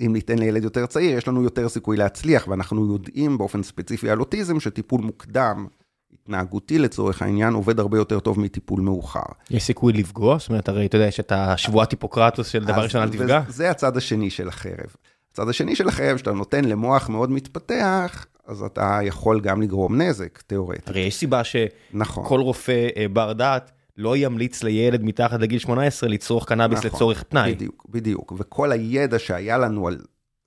אם ניתן לילד יותר צעיר, יש לנו יותר סיכוי להצליח, ואנחנו יודעים באופן ספציפי על אוטיזם שטיפול מוקדם, התנהגותי לצורך העניין, עובד הרבה יותר טוב מטיפול מאוחר. יש סיכוי לפגוע? זאת אומרת, הרי אתה יודע, יש את השבועת היפוקרטוס של דבר ראשון אל תפגע? זה הצד השני של החרב. הצד השני של החרב, שאתה נותן למוח מאוד מתפתח, אז אתה יכול גם לגרום נזק, תיאורטית. הרי יש סיבה שכל נכון. רופא אה, בר דעת לא ימליץ לילד מתחת לגיל 18 לצרוך קנאביס נכון, לצורך פנאי. בדיוק, בדיוק. וכל הידע שהיה לנו על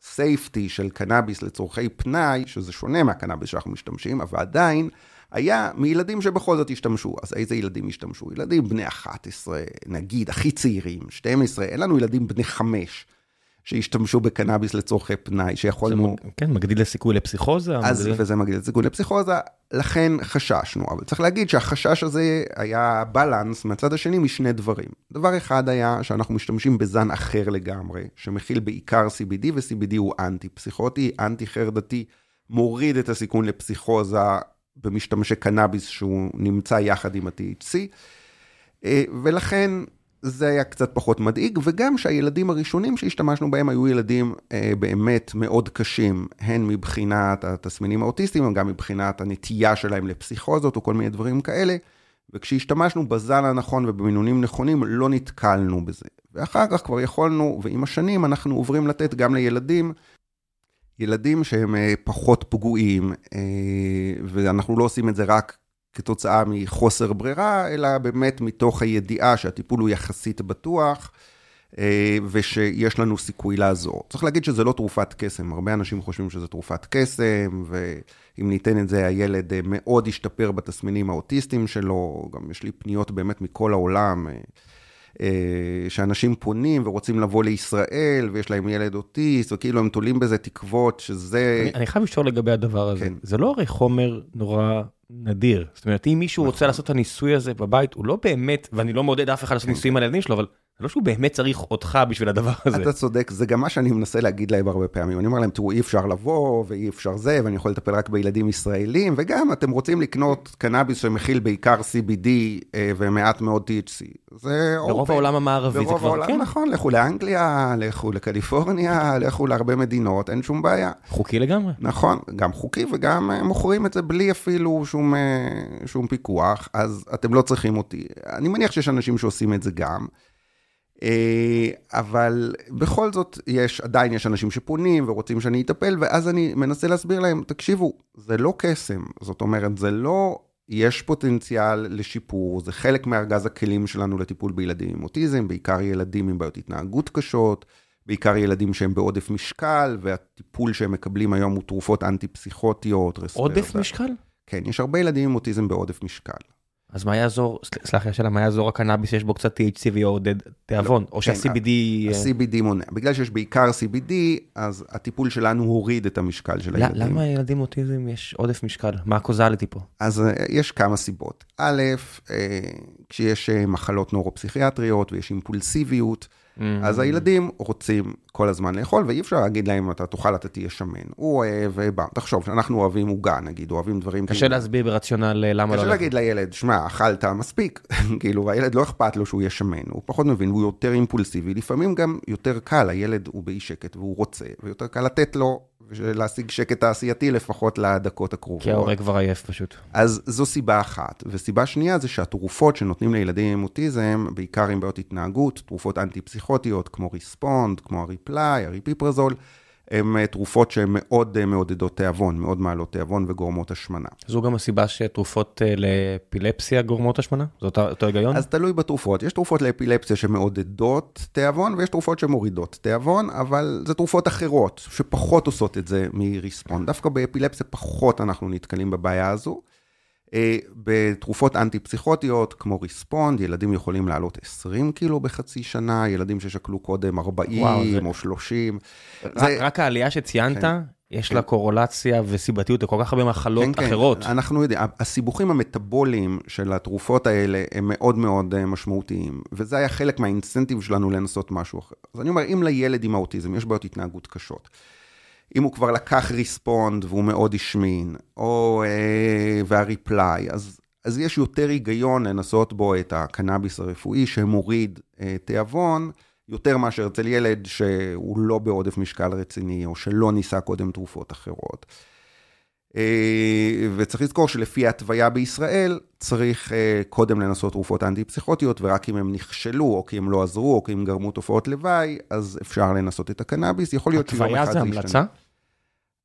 סייפטי של קנאביס לצורכי פנאי, שזה שונה מהקנאביס שאנחנו משתמשים, אבל עדיין היה מילדים שבכל זאת השתמשו. אז איזה ילדים השתמשו? ילדים בני 11, נגיד, הכי צעירים, 12, אין לנו ילדים בני 5 שהשתמשו בקנאביס לצורכי פנאי, זה שיכולנו... מג- כן, מגדיל לסיכוי לפסיכוזה. אז, מגדיל- וזה מגדיל את סיכוי לפסיכוזה, לכן חששנו. אבל צריך להגיד שהחשש הזה היה בלנס מהצד השני משני דברים. דבר אחד היה שאנחנו משתמשים בזן אחר לגמרי, שמכיל בעיקר CBD, ו-CBD הוא אנטי-פסיכוטי, אנטי-חרדתי, מוריד את הסיכון לפסיכוזה במשתמשי קנאביס שהוא נמצא יחד עם ה-THC, אה, ולכן זה היה קצת פחות מדאיג, וגם שהילדים הראשונים שהשתמשנו בהם היו ילדים אה, באמת מאוד קשים, הן מבחינת התסמינים האוטיסטיים, וגם מבחינת הנטייה שלהם לפסיכוזות או כל מיני דברים כאלה, וכשהשתמשנו בזן הנכון ובמינונים נכונים, לא נתקלנו בזה. ואחר כך כבר יכולנו, ועם השנים אנחנו עוברים לתת גם לילדים, ילדים שהם אה, פחות פגועים, אה, ואנחנו לא עושים את זה רק כתוצאה מחוסר ברירה, אלא באמת מתוך הידיעה שהטיפול הוא יחסית בטוח, אה, ושיש לנו סיכוי לעזור. צריך להגיד שזה לא תרופת קסם, הרבה אנשים חושבים שזה תרופת קסם, ואם ניתן את זה, הילד אה, מאוד ישתפר בתסמינים האוטיסטיים שלו, גם יש לי פניות באמת מכל העולם. אה, שאנשים פונים ורוצים לבוא לישראל, ויש להם ילד אוטיסט, וכאילו הם תולים בזה תקוות שזה... אני- אני חייב לשאול לגבי הדבר הזה. כן. זה לא הרי חומר נורא נדיר. זאת אומרת, אם מישהו רוצה נכון. לעשות את הניסוי הזה בבית, הוא לא באמת, ואני לא מעודד אף אחד לעשות כן. ניסויים על הילדים שלו, אבל לא שהוא באמת צריך אותך בשביל הדבר הזה. אתה צודק, זה גם מה שאני מנסה להגיד להם הרבה פעמים. אני אומר להם, תראו, אי אפשר לבוא, ואי אפשר זה, ואני יכול לטפל רק בילדים ישראלים, וגם אתם רוצים לקנות קנאביס שמכיל בעיקר CBD אה, ומעט מאוד THC. זה... ברוב. העולם המערבי זה כבר, כן, נכון, לכו לאנגליה, לכו לקליפורניה, לכו להרבה מדינות, אין שום בעיה. חוקי לגמרי. נכון, גם חוקי וגם אה, מוכרים את זה בלי אפילו שום, אה, שום פיקוח, אז אתם לא צריכים אותי. אני מניח שיש אנשים שעושים את זה גם, אבל בכל זאת יש, עדיין יש אנשים שפונים ורוצים שאני אטפל, ואז אני מנסה להסביר להם, תקשיבו, זה לא קסם, זאת אומרת, זה לא... יש פוטנציאל לשיפור, זה חלק מארגז הכלים שלנו לטיפול בילדים עם אוטיזם, בעיקר ילדים עם בעיות התנהגות קשות, בעיקר ילדים שהם בעודף משקל, והטיפול שהם מקבלים היום הוא תרופות אנטי-פסיכוטיות. עודף רספרטה. משקל? כן, יש הרבה ילדים עם אוטיזם בעודף משקל. אז מה יעזור, סל- סלח לי השאלה, מה יעזור הקנאביס שיש בו קצת THC ויעודד תיאבון? או כן, שה-CBD... אה, ה-CBD מונע. בגלל שיש בעיקר CBD, אז הטיפול שלנו הוריד את המשקל של ל- הילדים. למה ילדים אוטיזם יש עודף משקל? מה הקוזליטי פה? אז אה, יש כמה סיבות. א', אה, כשיש מחלות נוירופסיכיאטריות ויש אימפולסיביות. אז הילדים רוצים כל הזמן לאכול, ואי אפשר להגיד להם, אתה תאכל, אתה תהיה שמן. הוא אוהב, אה, בא, תחשוב שאנחנו אוהבים עוגה, נגיד, אוהבים דברים קשה כאילו- להסביר ברציונל אה, למה לא... קשה לאכול. להגיד לילד, שמע, אכלת מספיק, כאילו, והילד לא אכפת לו שהוא יהיה שמן, הוא פחות מבין, הוא יותר אימפולסיבי, לפעמים גם יותר קל, הילד הוא באי שקט והוא רוצה, ויותר קל לתת לו, להשיג שקט תעשייתי לפחות לדקות הקרובות. כי ההורה כבר עייף פשוט. אז זו סיבה אחת. וסיבה שנייה זה שהתרופות שנותנים לילדים עם אוטיזם, בעיקר עם בעיות התנהגות, תרופות אנטי-פסיכוטיות כמו ריספונד, כמו הריפליי, הריפיפרזול, הן אה, תרופות שהן מאוד אה, מעודדות תיאבון, מאוד מעלות תיאבון וגורמות השמנה. זו גם הסיבה שתרופות אה, לאפילפסיה גורמות השמנה? זה אותו אותו היגיון? אז תלוי בתרופות. יש תרופות לאפילפסיה שמעודדות תיאבון, ויש תרופות שמורידות תיאבון, אבל זה תרופות אחרות, שפחות עושות את זה מריספונד. דווקא באפילפסיה פחות אנחנו נתקלים בבעיה הזו. אה, בתרופות אנטי-פסיכוטיות, כמו ריספונד, ילדים יכולים לעלות 20 קילו בחצי שנה, ילדים ששקלו קודם 40 וואו, זה- או 30. רק- זה- רק העלייה שציינת, כן. יש כן. לה קורולציה וסיבתיות לכל כך הרבה מחלות כן, כן, אחרות. אנחנו יודעים, הסיבוכים המטאבוליים של התרופות האלה הם מאוד מאוד אה, משמעותיים, וזה היה חלק מהאינסנטיב שלנו לנסות משהו אחר. אז אני אומר, אם לילד עם האוטיזם יש בעיות התנהגות קשות, אם הוא כבר לקח ריספונד והוא מאוד השמין, או אה, והריפליי, אז, אז יש יותר היגיון לנסות בו את הקנאביס הרפואי שמוריד אה, תיאבון, יותר מאשר אצל ילד שהוא לא בעודף משקל רציני, או שלא ניסה קודם תרופות אחרות. אה, וצריך לזכור שלפי ההתוויה בישראל, צריך אה, קודם לנסות תרופות אנטי-פסיכוטיות, ורק אם הם נכשלו, או כי הם לא עזרו, או כי הם גרמו תופעות לוואי, אז אפשר לנסות את הקנאביס. יכול להיות שיום התוויה אחד זה ישתנה. המלצה?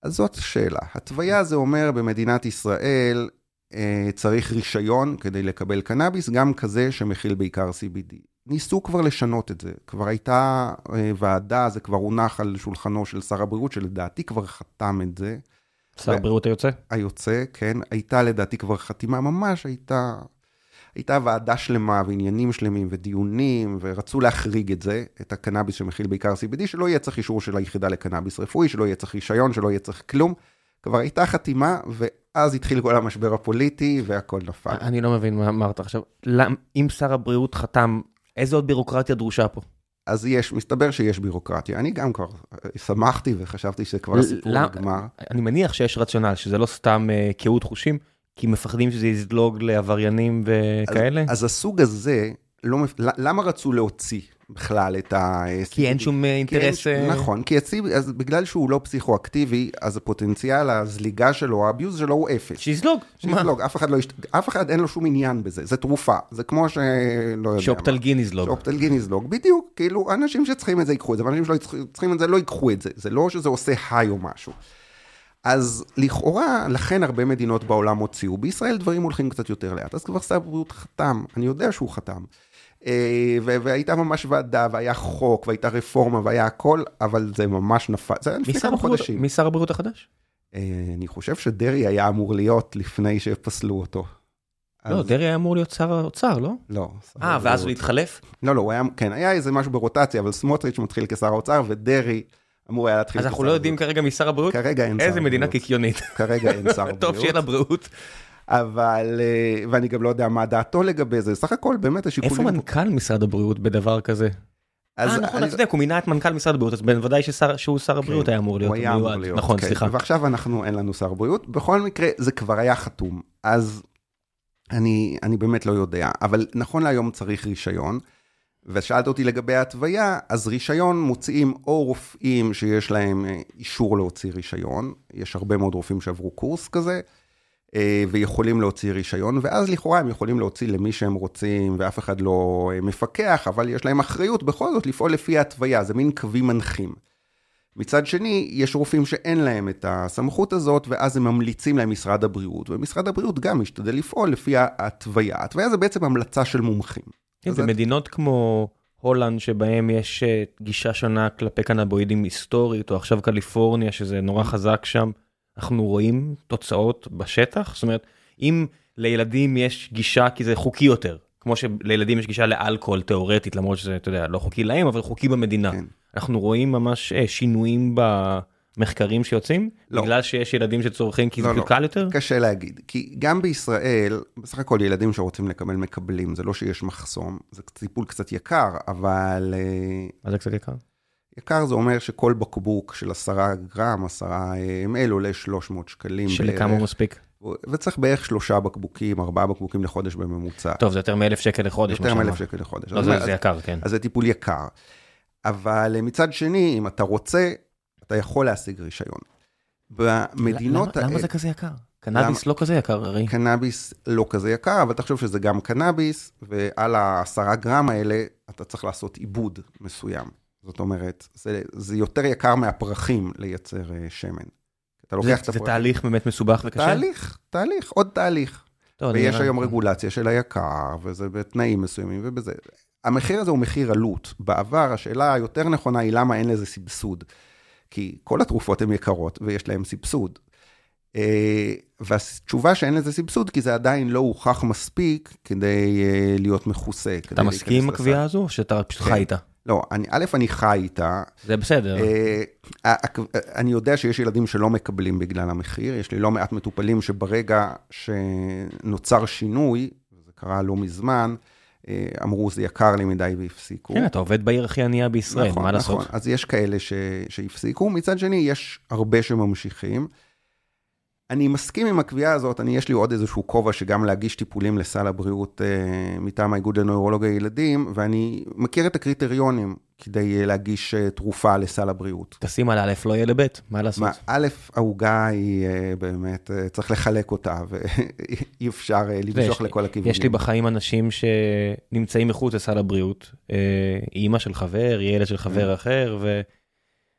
אז זאת השאלה. התוויה זה אומר במדינת ישראל אה, צריך רישיון כדי לקבל קנאביס, גם כזה שמכיל בעיקר CBD. ניסו כבר לשנות את זה, כבר הייתה ועדה, זה כבר הונח על שולחנו של שר הבריאות, שלדעתי כבר חתם את זה. שר הבריאות היוצא? היוצא, כן. הייתה לדעתי כבר חתימה, ממש הייתה, הייתה ועדה שלמה ועניינים שלמים ודיונים, ורצו להחריג את זה, את הקנאביס שמכיל בעיקר CBD, שלא יהיה צריך אישור של היחידה לקנאביס רפואי, שלא יהיה צריך רישיון, שלא יהיה צריך כלום. כבר הייתה חתימה, ואז התחיל כל המשבר הפוליטי והכל נפל. אני לא מבין מה אמרת עכשיו. אם שר הבריאות חתם, איזה עוד בירוקרטיה דרושה פה? אז יש, מסתבר שיש בירוקרטיה. אני גם כבר שמחתי וחשבתי שכבר הסיפור נגמר. אני מניח שיש רציונל, שזה לא סתם uh, קהות חושים, כי מפחדים שזה יזלוג לעבריינים וכאלה? אז, אז הסוג הזה, לא, למה רצו להוציא בכלל את ה... כי אין שום אינטרס... אין, נכון, כי הציב, אז בגלל שהוא לא פסיכואקטיבי, אז הפוטנציאל הזליגה שלו, האביוז שלו הוא אפס. שיזלוג. שיזלוג, אף אחד לא יש... אף אחד אין לו שום עניין בזה, זה תרופה, זה כמו ש... לא יודע שאופטלגין יזלוג. שאופטלגין יזלוג, בדיוק, כאילו, אנשים שצריכים את זה ייקחו את זה, ואנשים שלא צריכים את זה לא ייקחו את זה, זה לא שזה עושה היי או משהו. אז לכאורה, לכן הרבה מדינות בעולם הוציאו, בישראל דברים הולכים קצת יותר לאט, אז כבר שר הבריאות חתם, אני יודע שהוא חתם. אה, והייתה ממש ועדה, והיה חוק, והייתה רפורמה, והיה הכל, אבל זה ממש נפל, זה היה לפני כמה חודשים. מי שר הבריאות החדש? אה, אני חושב שדרעי היה אמור להיות לפני שפסלו אותו. לא, דרעי היה אמור להיות שר האוצר, לא? לא. אה, ואז הוא התחלף? לא, לא, הוא היה, כן, היה איזה משהו ברוטציה, אבל סמוטריץ' מתחיל כשר האוצר, ודרעי אמור היה להתחיל כשר הבריאות. אז אנחנו לא יודעים כרגע מי שר הבריאות? כרגע אין שר הבריאות. איזה מדינה קיקיונית. כרגע אין שר הבריאות. טוב שיהיה לבריאות. אבל, אה, ואני גם לא יודע מה דעתו לגבי זה, סך הכל באמת השיקולים... איפה מנכ"ל משרד הבריאות בדבר כזה? אה, נכון, אתה צודק, הוא מינה את מנכ"ל משרד הבריאות, אז בוודאי שהוא שר הבריאות היה אמור להיות הוא היה אמור להיות, נכון, סליחה. ועכשיו אנחנו, אין לנו שר בריאות, בכל מקרה, זה כבר היה חתום, אז אני, אני באמת לא יודע, אבל נכון להיום צריך רישיון, ושאלת אותי לגבי ההתוויה, אז רישיון מוציאים או רופאים שיש להם אה, אישור להוציא רישיון, יש הרבה מאוד רופאים שעברו קורס כזה, אה, ויכולים להוציא רישיון, ואז לכאורה הם יכולים להוציא למי שהם רוצים, ואף אחד לא אה, מפקח, אבל יש להם אחריות בכל זאת לפעול לפי ההתוויה, זה מין קווים מנחים. מצד שני, יש רופאים שאין להם את הסמכות הזאת, ואז הם ממליצים להם משרד הבריאות, ומשרד הבריאות גם משתדל לפעול לפי ההתוויה. ההתוויה זה בעצם המלצה של מומחים. כן, במדינות כמו הולנד, שבהם יש אה, גישה שונה כלפי קנבואידים היסטורית, או עכשיו קליפורניה, שזה נורא חזק שם, אנחנו רואים תוצאות בשטח? זאת אומרת, אם לילדים יש גישה כי זה חוקי יותר, כמו שלילדים יש גישה לאלכוהול תיאורטית, למרות שזה, אתה יודע, לא חוקי להם, אבל חוקי במדינה. כן. אנחנו רואים ממש אה, שינויים במחקרים שיוצאים, לא. בגלל שיש ילדים שצורכים כי לא, זה לא. קל יותר? קשה להגיד, כי גם בישראל, בסך הכל ילדים שרוצים לקבל מקבלים, זה לא שיש מחסום, זה טיפול קצת יקר, אבל... אה, מה זה קצת יקר? יקר זה אומר שכל בקבוק של עשרה גרם, עשרה ml עולה 300 שקלים. שלכמה הוא מספיק? וצריך בערך שלושה בקבוקים, ארבעה בקבוקים לחודש בממוצע. טוב, זה יותר מאלף שקל לחודש. יותר מאלף שקל לחודש. לא, זה, זה יקר, כן. אז זה טיפול יקר. אבל מצד שני, אם אתה רוצה, אתה יכול להשיג רישיון. במדינות... למה, למה זה כזה יקר? קנאביס למה, לא כזה יקר, הרי. קנאביס לא כזה יקר, אבל תחשוב שזה גם קנאביס, ועל העשרה גרם האלה, אתה צריך לעשות עיבוד מסוים. זאת אומרת, זה, זה יותר יקר מהפרחים לייצר uh, שמן. אתה לוקח זה, את הפרחים. זה תהליך באמת מסובך וקשה? תהליך, תהליך, עוד תהליך. טוב, ויש היום אני... רגולציה של היקר, וזה בתנאים מסוימים ובזה. המחיר הזה הוא מחיר עלות. בעבר, השאלה היותר נכונה היא למה אין לזה סבסוד. כי כל התרופות הן יקרות ויש להן סבסוד. אה, והתשובה שאין לזה סבסוד, כי זה עדיין לא הוכח מספיק כדי אה, להיות מכוסה. אתה מסכים עם הקביעה הזו, או שאתה פשוט חי כן. איתה? לא, אני, א', אני חי איתה. זה בסדר. אה, אני יודע שיש ילדים שלא מקבלים בגלל המחיר, יש לי לא מעט מטופלים שברגע שנוצר שינוי, זה קרה לא מזמן, אה, אמרו זה יקר לי מדי והפסיקו. כן, אתה עובד בעיר הכי ענייה בישראל, נכון, מה נכון. לעשות? נכון, אז יש כאלה ש... שהפסיקו, מצד שני יש הרבה שממשיכים. אני מסכים עם הקביעה הזאת, אני, יש לי עוד איזשהו כובע שגם להגיש טיפולים לסל הבריאות אה, מטעם האיגוד לנוירולוגיה ילדים, ואני מכיר את הקריטריונים כדי אה, להגיש אה, תרופה לסל הבריאות. תשים על א', לא יהיה לב', מה לעשות? מה, א', העוגה היא אה, באמת, אה, צריך לחלק אותה, ואי אפשר אה, למשוך לכל הכיוונים. יש לי בחיים אנשים שנמצאים מחוץ לסל הבריאות, אה, אימא של חבר, ילד של חבר כן. אחר, ו...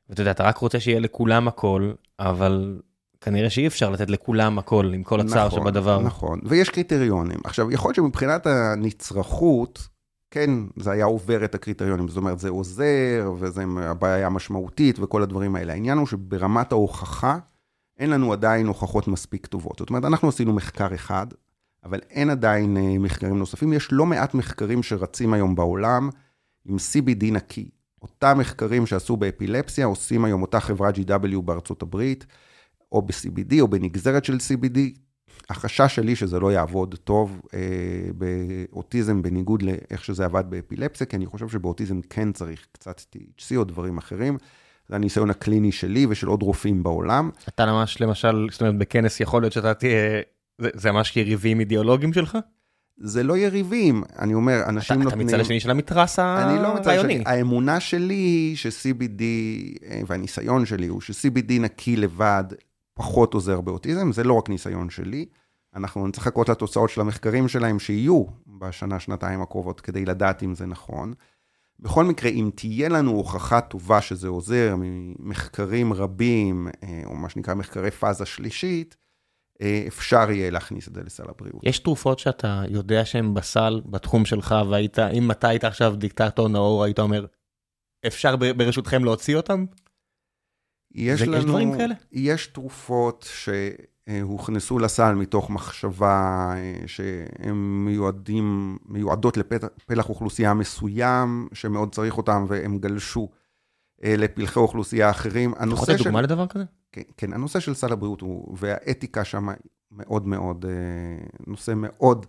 ואתה יודע, אתה רק רוצה שיהיה לכולם הכל, אבל כנראה שאי אפשר לתת לכולם הכל, עם כל הצער נכון, שבדבר. נכון, ויש קריטריונים. עכשיו, יכול להיות שמבחינת הנצרכות, כן, זה היה עובר את הקריטריונים, זאת אומרת, זה עוזר, וזה הבעיה משמעותית וכל הדברים האלה. העניין הוא שברמת ההוכחה, אין לנו עדיין הוכחות מספיק טובות. זאת אומרת, אנחנו עשינו מחקר אחד, אבל אין עדיין אה, מחקרים נוספים. יש לא מעט מחקרים שרצים היום בעולם עם CBD נקי. אותם מחקרים שעשו באפילפסיה, עושים היום אותה חברת GW בארצות הברית, או ב-CBD או בנגזרת של CBD. החשש שלי שזה לא יעבוד טוב אה, באוטיזם, בניגוד לאיך שזה עבד באפילפסיה, כי אני חושב שבאוטיזם כן צריך קצת THC או דברים אחרים. זה הניסיון הקליני שלי ושל עוד רופאים בעולם. אתה ממש, למשל, זאת אומרת, בכנס יכול להיות שאתה תהיה, זה, זה ממש יריבים אידיאולוגיים שלך? זה לא יריבים, אני אומר, אנשים אתה, נותנים... אתה מצד השני של המתרס אני לא מצד הרעיוני. השני. האמונה שלי היא ש-CBD, אה, והניסיון שלי הוא ש-CBD נקי לבד פחות עוזר באוטיזם, זה לא רק ניסיון שלי. אנחנו נצטרך לחכות לתוצאות של המחקרים שלהם שיהיו בשנה, שנתיים הקרובות, כדי לדעת אם זה נכון. בכל מקרה, אם תהיה לנו הוכחה טובה שזה עוזר ממחקרים רבים, אה, או מה שנקרא מחקרי פאזה שלישית, אה, אפשר יהיה להכניס את זה לסל הבריאות. יש תרופות שאתה יודע שהן בסל, בתחום שלך, והיית, אם אתה היית עכשיו דיקטטור נאור, היית אומר, אפשר ברשותכם להוציא אותם? יש לנו, יש דברים כאלה? יש תרופות שהוכנסו לסל מתוך מחשבה אה, שהן מיועדים, מיועדות לפלח אוכלוסייה מסוים, שמאוד צריך אותם, והם גלשו אה, לפלחי אוכלוסייה אחרים. אתה יכול לתת של, דוגמה לדבר כזה? כן, כן, הנושא של סל הבריאות הוא, והאתיקה שם מאוד מאוד, אה, נושא מאוד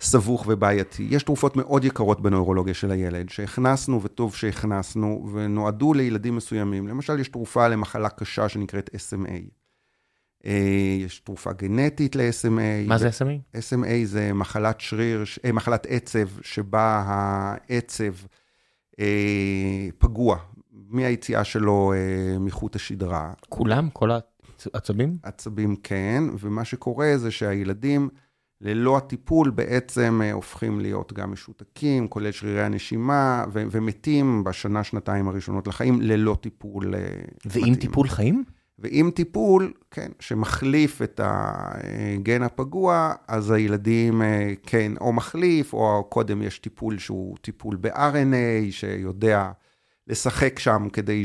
סבוך ובעייתי. יש תרופות מאוד יקרות בנוירולוגיה של הילד, שהכנסנו, וטוב שהכנסנו, ונועדו לילדים מסוימים. למשל, יש תרופה למחלה קשה שנקראת SMA. אה, יש תרופה גנטית ל-SMA. מה זה SMA? SMA זה מחלת שריר, אה, מחלת עצב, שבה העצב פגוע מהיציאה שלו מחוט השדרה. כולם? כל העצבים? עצבים כן, ומה שקורה זה שהילדים ללא הטיפול בעצם אה, הופכים להיות גם משותקים, כולל שרירי הנשימה, ו- ומתים בשנה, שנתיים הראשונות לחיים ללא טיפול אה, ועם מתאים. טיפול חיים? ועם טיפול, כן, שמחליף את הגן הפגוע, אז הילדים, אה, כן, או מחליף, או קודם יש טיפול שהוא טיפול ב-RNA, שיודע לשחק שם כדי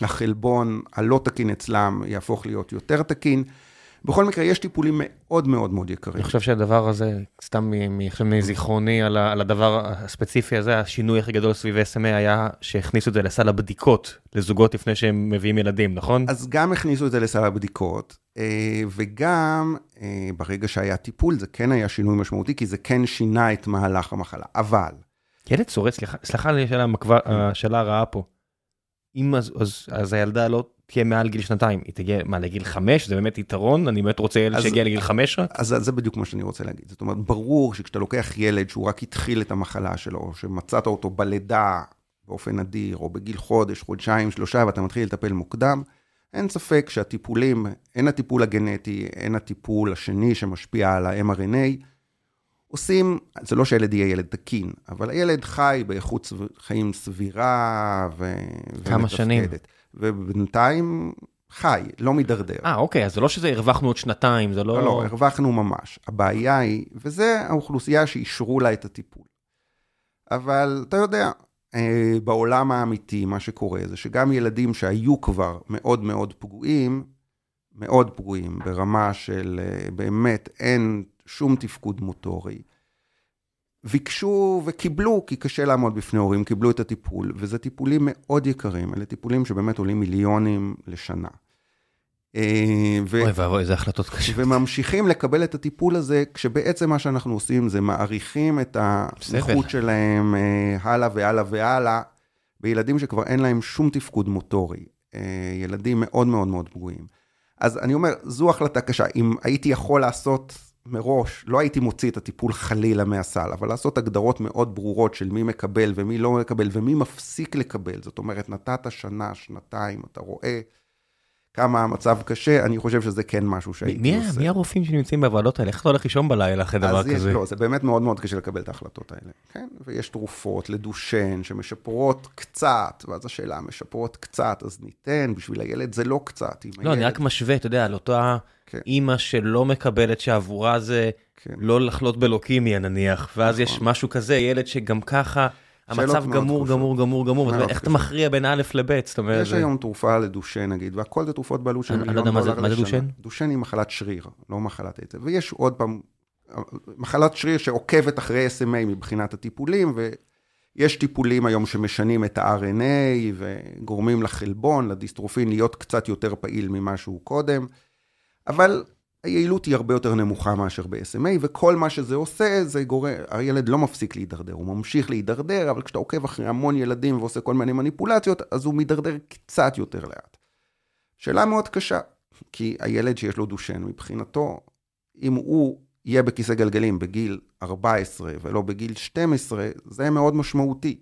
שהחלבון הלא תקין אצלם יהפוך להיות יותר תקין. בכל מקרה, יש טיפולים מאוד מאוד מאוד יקרים. אני חושב שהדבר הזה, סתם עכשיו מזיכרוני על על הדבר הספציפי הזה, השינוי הכי גדול סביב SMA היה שהכניסו את זה לסל הבדיקות לזוגות לפני שהם מביאים ילדים, נכון? אז גם הכניסו את זה לסל הבדיקות, אה, וגם אה, ברגע שהיה טיפול, זה כן היה שינוי משמעותי, כי זה כן שינה את מהלך המחלה. אבל, ילד שורד, סליחה, סליחה המקווה- השאלה הרעה פה. אם אז, אז, אז הילדה לא תהיה מעל גיל שנתיים, היא תגיע, מה, לגיל חמש? זה באמת יתרון? אני באמת רוצה ילד אז- שיגיע לגיל חמש רק? אז זה בדיוק מה שאני רוצה להגיד. זאת אומרת, ברור שכשאתה לוקח ילד שהוא רק התחיל את המחלה שלו, שמצאת אותו בלידה באופן נדיר, או בגיל חודש, חודשיים, שלושה, ואתה מתחיל לטפל מוקדם, אין ספק שהטיפולים, הן הטיפול הגנטי, הן הטיפול השני שמשפיע על ה-mRNA, עושים, זה לא שהילד יהיה ילד תקין, אבל הילד חי באיכות חיים סבירה ו... כמה שנים? ומתפקדת. ובינתיים חי, לא מידרדר. אה, אוקיי, אז זה לא שזה הרווחנו עוד שנתיים, זה לא... לא, לא, הרווחנו ממש. הבעיה היא, וזה האוכלוסייה שאישרו לה את הטיפול. אבל אתה יודע, אה, בעולם האמיתי, מה שקורה זה שגם ילדים שהיו כבר מאוד מאוד פגועים, מאוד פגועים, ברמה של אה, באמת אין שום תפקוד מוטורי, ביקשו וקיבלו, כי קשה לעמוד בפני הורים, קיבלו את הטיפול, וזה טיפולים מאוד יקרים, אלה טיפולים שבאמת עולים מיליונים לשנה. אה, ו- אוי ואבוי, איזה החלטות קשות. וממשיכים לקבל את הטיפול הזה, כשבעצם מה שאנחנו עושים זה מעריכים את הנכות שלהם אה, הלאה והלאה והלאה, בילדים שכבר אין להם שום תפקוד מוטורי, אה, ילדים מאוד מאוד מאוד פגועים. אז אני אומר, זו החלטה קשה. אם הייתי יכול לעשות מראש, לא הייתי מוציא את הטיפול חלילה מהסל, אבל לעשות הגדרות מאוד ברורות של מי מקבל ומי לא מקבל ומי מפסיק לקבל. זאת אומרת, נתת שנה, שנתיים, אתה רואה כמה המצב קשה, אני חושב שזה כן משהו שהייתי מי, עושה. מי הרופאים שנמצאים בוועדות האלה? איך אתה הולך לישון בלילה אחרי דבר אז יש, כזה? לא, זה באמת מאוד מאוד קשה לקבל את ההחלטות האלה, כן? ויש תרופות לדושן שמשפרות קצת, ואז השאלה, משפרות קצת, אז ניתן, בשביל הילד זה לא קצת. לא, אני הילד- רק משווה, אתה יודע, על אותה כן. אימא שלא מקבלת שעבורה זה כן. לא לחלות בלוקימיה נניח, ואז יש נכון. משהו כזה, ילד שגם ככה, המצב גמור. גמור, גמור, גמור, אז איך אתה. מכריע בין א' לב', זאת אומרת, יש זה- היום תרופה לדושן נגיד, והכל זה תרופות בעלות של מיליון לא יודע מה זה- דולר לשנה. דושן? דושן היא מחלת שריר, לא מחלת עצב. ויש עוד פעם, מחלת שריר שעוקבת אחרי SMA מבחינת הטיפולים, ויש טיפולים היום שמשנים את ה-RNA וגורמים לחלבון, לדיסטרופין, להיות קצת יותר פעיל ממה שהוא קודם, אבל היעילות היא הרבה יותר נמוכה מאשר ב-SMA, וכל מה שזה עושה, זה גורם, הילד לא מפסיק להידרדר, הוא ממשיך להידרדר, אבל כשאתה עוקב אחרי המון ילדים ועושה כל מיני מניפולציות, אז הוא מידרדר קצת יותר לאט. שאלה מאוד קשה, כי הילד שיש לו דושן, מבחינתו, אם הוא יהיה בכיסא גלגלים בגיל 14 ולא בגיל 12, זה מאוד משמעותי.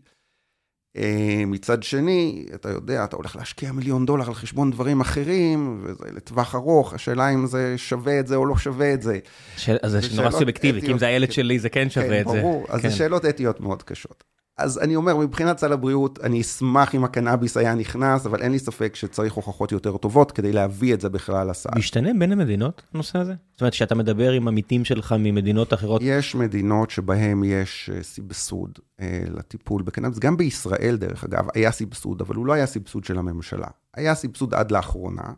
אה, מצד שני, אתה יודע, אתה הולך להשקיע מיליון דולר על חשבון דברים אחרים, וזה לטווח ארוך, השאלה אם זה שווה את זה או לא שווה את זה. ש- אז זה זה נורא סובייקטיבי, כי אם זה הילד כן. שלי זה כן שווה את זה. כן, ברור. אז כן. זה שאלות אתיות מאוד קשות. אז אני אומר, מבחינת סל הבריאות, אני אשמח אם הקנאביס היה נכנס, אבל אין לי ספק שצריך הוכחות יותר טובות כדי להביא את זה בכלל לסל. משתנה בין המדינות, הנושא הזה? זאת אומרת, כשאתה מדבר עם עמיתים שלך ממדינות אחרות, יש מדינות שבהן יש אה, סבסוד אה, לטיפול בקנאביס, גם בישראל דרך אגב, היה סבסוד, אבל הוא לא היה סבסוד של הממשלה. היה סבסוד עד לאחרונה,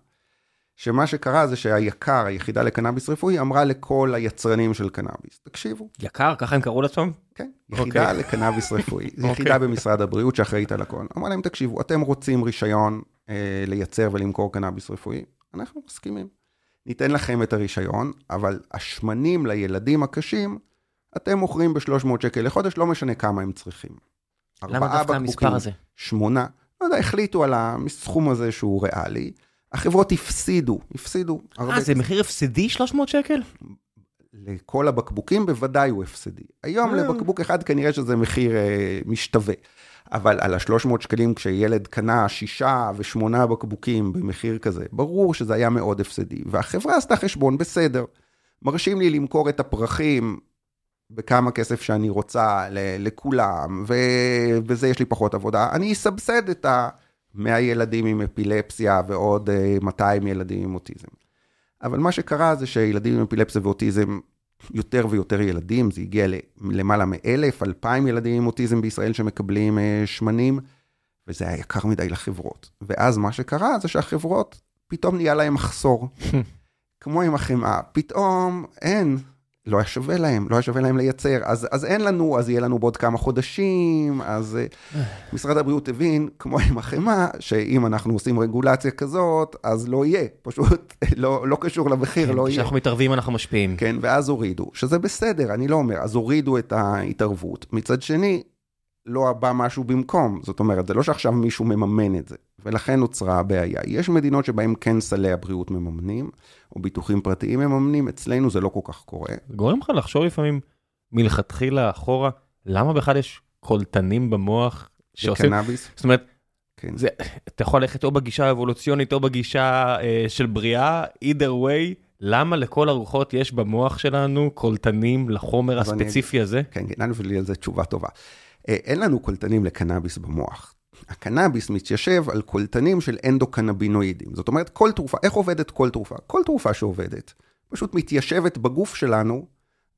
שמה שקרה זה שהיק"ר, היחידה לקנאביס רפואי, אמרה לכל היצרנים של קנאביס, תקשיבו, יקר, ככה הם קראו לעצמם? כן, אוקיי. יחידה לקנאביס רפואי, זו אוקיי. יחידה במשרד הבריאות שאחראית על הכל. אמרה להם, תקשיבו, אתם רוצים רישיון אה, לייצר ולמכור קנאביס רפואי? אנחנו מסכימים. ניתן לכם את הרישיון, אבל השמנים לילדים הקשים, אתם מוכרים ב-300 שקל לחודש, לא משנה כמה הם צריכים. למה דווקא המספר הזה? שמונה, לא יודע, החליטו על הסכום הזה שהוא ריאלי. החברות הפסידו, הפסידו. אה, זה מחיר הפסדי 300 שקל? לכל הבקבוקים בוודאי הוא הפסדי. היום אה. לבקבוק אחד כנראה שזה מחיר אה, משתווה. אבל על ה-300 שקלים כשילד קנה שישה ושמונה בקבוקים במחיר כזה, ברור שזה היה מאוד הפסדי. והחברה עשתה חשבון, בסדר. מרשים לי למכור את הפרחים בכמה כסף שאני רוצה לכולם, ובזה יש לי פחות עבודה. אני אסבסד את ה-100 ילדים עם אפילפסיה ועוד אה, 200 ילדים עם אוטיזם. אבל מה שקרה זה שילדים עם אפילפסיה ואוטיזם, יותר ויותר ילדים, זה הגיע למעלה מאלף, אלפיים ילדים עם אוטיזם בישראל שמקבלים אה, שמנים, וזה היה יקר מדי לחברות. ואז מה שקרה זה שהחברות, פתאום נהיה להם מחסור. כמו עם החמאה, פתאום אין, לא היה שווה להם, לא היה שווה להם לייצר, אז, אז אין לנו, אז יהיה לנו בעוד כמה חודשים, אז אה, משרד הבריאות הבין, כמו עם החמאה, שאם אנחנו עושים רגולציה כזאת, אז לא יהיה, פשוט לא, לא קשור למחיר, לא יהיה. כשאנחנו מתערבים אנחנו משפיעים. כן, ואז הורידו, שזה בסדר, אני לא אומר, אז הורידו את ההתערבות. מצד שני, לא בא משהו במקום, זאת אומרת, זה לא שעכשיו מישהו מממן את זה, ולכן נוצרה הבעיה. יש מדינות שבהן כן סלי הבריאות מממנים, או ביטוחים פרטיים מממנים, אצלנו זה לא כל כך קורה. גורם לך לחשוב לפעמים מלכתחילה אחורה, למה בכלל יש קולטנים במוח שעושים, קנאביס, זאת אומרת, כן. זה, אתה יכול ללכת או בגישה האבולוציונית או בגישה אה, של בריאה, either way, למה לכל הרוחות יש במוח שלנו קולטנים לחומר אז אני הספציפי הזה? כן, כן, ענו לי על זה תשובה טובה. אה, אין לנו קולטנים לקנאביס במוח. הקנאביס מתיישב על קולטנים של אנדוקנבינואידים. זאת אומרת, כל תרופה, איך עובדת כל תרופה? כל תרופה שעובדת, פשוט מתיישבת בגוף שלנו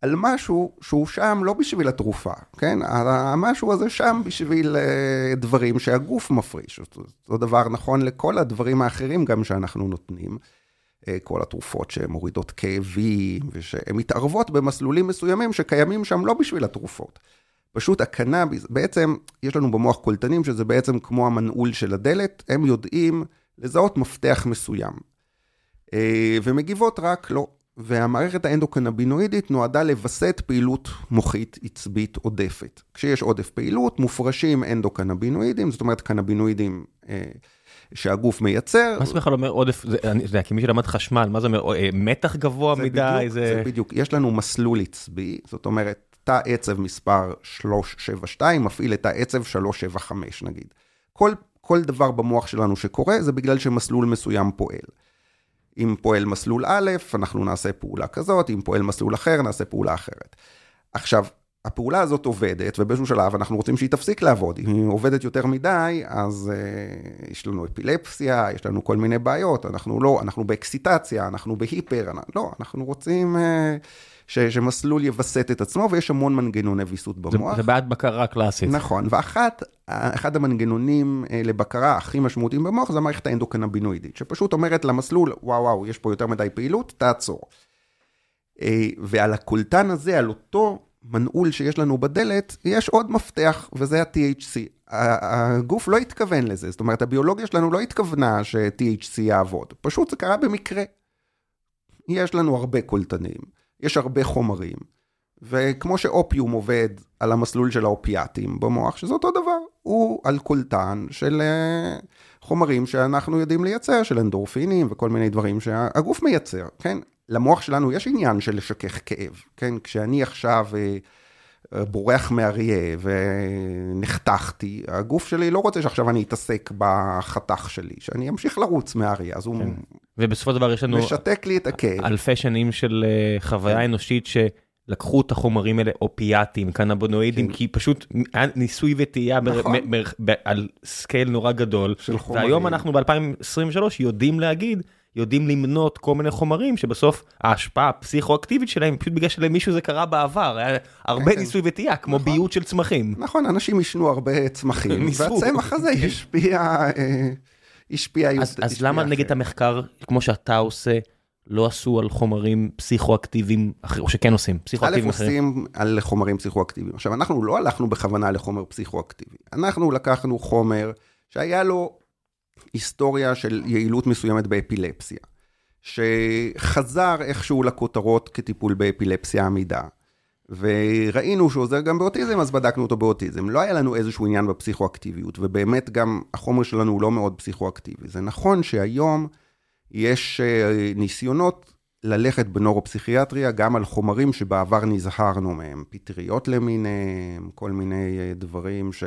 על משהו שהוא שם לא בשביל התרופה, כן? המשהו הזה שם בשביל אה, דברים שהגוף מפריש. אותו דבר נכון לכל הדברים האחרים גם שאנחנו נותנים. אה, כל התרופות שמורידות כאבים, ושהן מתערבות במסלולים מסוימים שקיימים שם לא בשביל התרופות. פשוט הקנאביס, בעצם יש לנו במוח קולטנים שזה בעצם כמו המנעול של הדלת, הם יודעים לזהות מפתח מסוים. אה, ומגיבות רק לא. והמערכת האנדוקנבינואידית נועדה לווסת פעילות מוחית עצבית עודפת. כשיש עודף פעילות, מופרשים אנדוקנבינואידים, זאת אומרת קנבינואידים אה, שהגוף מייצר. מה זה בכלל אומר עודף, זה, אני יודע, כמי שלמד חשמל, מה זה אומר, אה, מתח גבוה זה מדי, בדיוק, זה בדיוק, יש לנו מסלול עצבי, זאת אומרת, תא עצב מספר 372 מפעיל את העצב 375 נגיד. כל, כל דבר במוח שלנו שקורה זה בגלל שמסלול מסוים פועל. אם פועל מסלול א', אנחנו נעשה פעולה כזאת, אם פועל מסלול אחר, נעשה פעולה אחרת. עכשיו, הפעולה הזאת עובדת, ובאיזשהו שלב אנחנו רוצים שהיא תפסיק לעבוד. אם היא עובדת יותר מדי, אז uh, יש לנו אפילפסיה, יש לנו כל מיני בעיות, אנחנו לא, אנחנו באקסיטציה, אנחנו בהיפר, לא, אנחנו רוצים... Uh, ש, שמסלול יווסת את עצמו, ויש המון מנגנוני ויסות במוח. זה, זה בעיית בקרה קלאסית. נכון, ואחת, אחד המנגנונים אה, לבקרה הכי משמעותיים במוח זה המערכת האנדוקנבינואידית, שפשוט אומרת למסלול, וואו וואו, יש פה יותר מדי פעילות, תעצור. אה, ועל הקולטן הזה, על אותו מנעול שיש לנו בדלת, יש עוד מפתח, וזה ה-THC. הגוף לא התכוון לזה, זאת אומרת, הביולוגיה שלנו לא התכוונה ש-THC יעבוד, פשוט זה קרה במקרה. יש לנו הרבה קולטנים. יש הרבה חומרים. וכמו שאופיום עובד על המסלול של האופיאטים במוח, שזה אותו דבר, הוא על של אה, חומרים שאנחנו יודעים לייצר, של אנדורפינים וכל מיני דברים שהגוף מייצר, כן? למוח שלנו יש עניין של לשכך כאב, כן? כשאני עכשיו אה, אה, בורח מאריה ונחתכתי, הגוף שלי לא רוצה שעכשיו אני אתעסק בחתך שלי, שאני אמשיך לרוץ מאריה, אז הוא... ובסופו של דבר יש לנו... משתק לי את הכאב. אלפי שנים של uh, חוויה כן. אנושית שלקחו את החומרים האלה, אופיאטים, קנבונואידים, כן. כי פשוט היה ניסוי וטעייה נכון. על scale נורא גדול. של חומרים. והיום אנחנו ב-2023 יודעים להגיד, יודעים למנות כל מיני חומרים שבסוף ההשפעה הפסיכואקטיבית שלהם, פשוט בגלל שלמישהו זה קרה בעבר, היה הרבה כן. ניסוי וטעייה, כמו נכון. ביות של צמחים. נכון, אנשים עישנו הרבה צמחים, והצמח הזה השפיע... השפיע אז, השפיע אז למה נגד המחקר, כמו שאתה עושה, לא עשו על חומרים פסיכואקטיביים אחרים, או שכן עושים, פסיכואקטיביים אחרים? א', עושים על חומרים פסיכואקטיביים. עכשיו, אנחנו לא הלכנו בכוונה לחומר פסיכואקטיבי. אנחנו לקחנו חומר שהיה לו היסטוריה של יעילות מסוימת באפילפסיה, שחזר איכשהו לכותרות כטיפול באפילפסיה עמידה. וראינו שהוא עוזר גם באוטיזם, אז בדקנו אותו באוטיזם. לא היה לנו איזשהו עניין בפסיכואקטיביות, ובאמת גם החומר שלנו הוא לא מאוד פסיכואקטיבי. זה נכון שהיום יש אה, ניסיונות ללכת בנוropsychiatria גם על חומרים שבעבר נזהרנו מהם, פטריות למיניהם, כל מיני אה, דברים ש,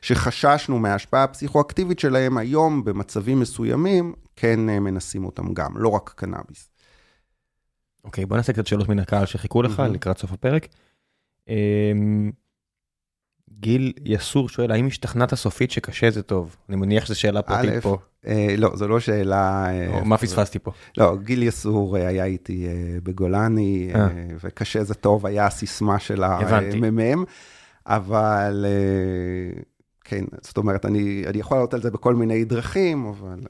שחששנו מההשפעה הפסיכואקטיבית שלהם, היום במצבים מסוימים כן אה, מנסים אותם גם, לא רק קנאביס. אוקיי, בוא נעשה קצת שאלות מן הקהל שחיכו לך לקראת סוף הפרק. אמ, גיל יסור שואל, האם השתכנעת סופית שקשה זה טוב? אני מניח שזו שאלה פרטית פה. אה, לא, זו לא שאלה... אה, מה פספסתי פה? לא, גיל יסור אה, היה איתי בגולני, וקשה זה טוב, היה הסיסמה של המ"מ, אבל כן, זאת אומרת, אני יכול לעלות על זה בכל מיני דרכים, אבל...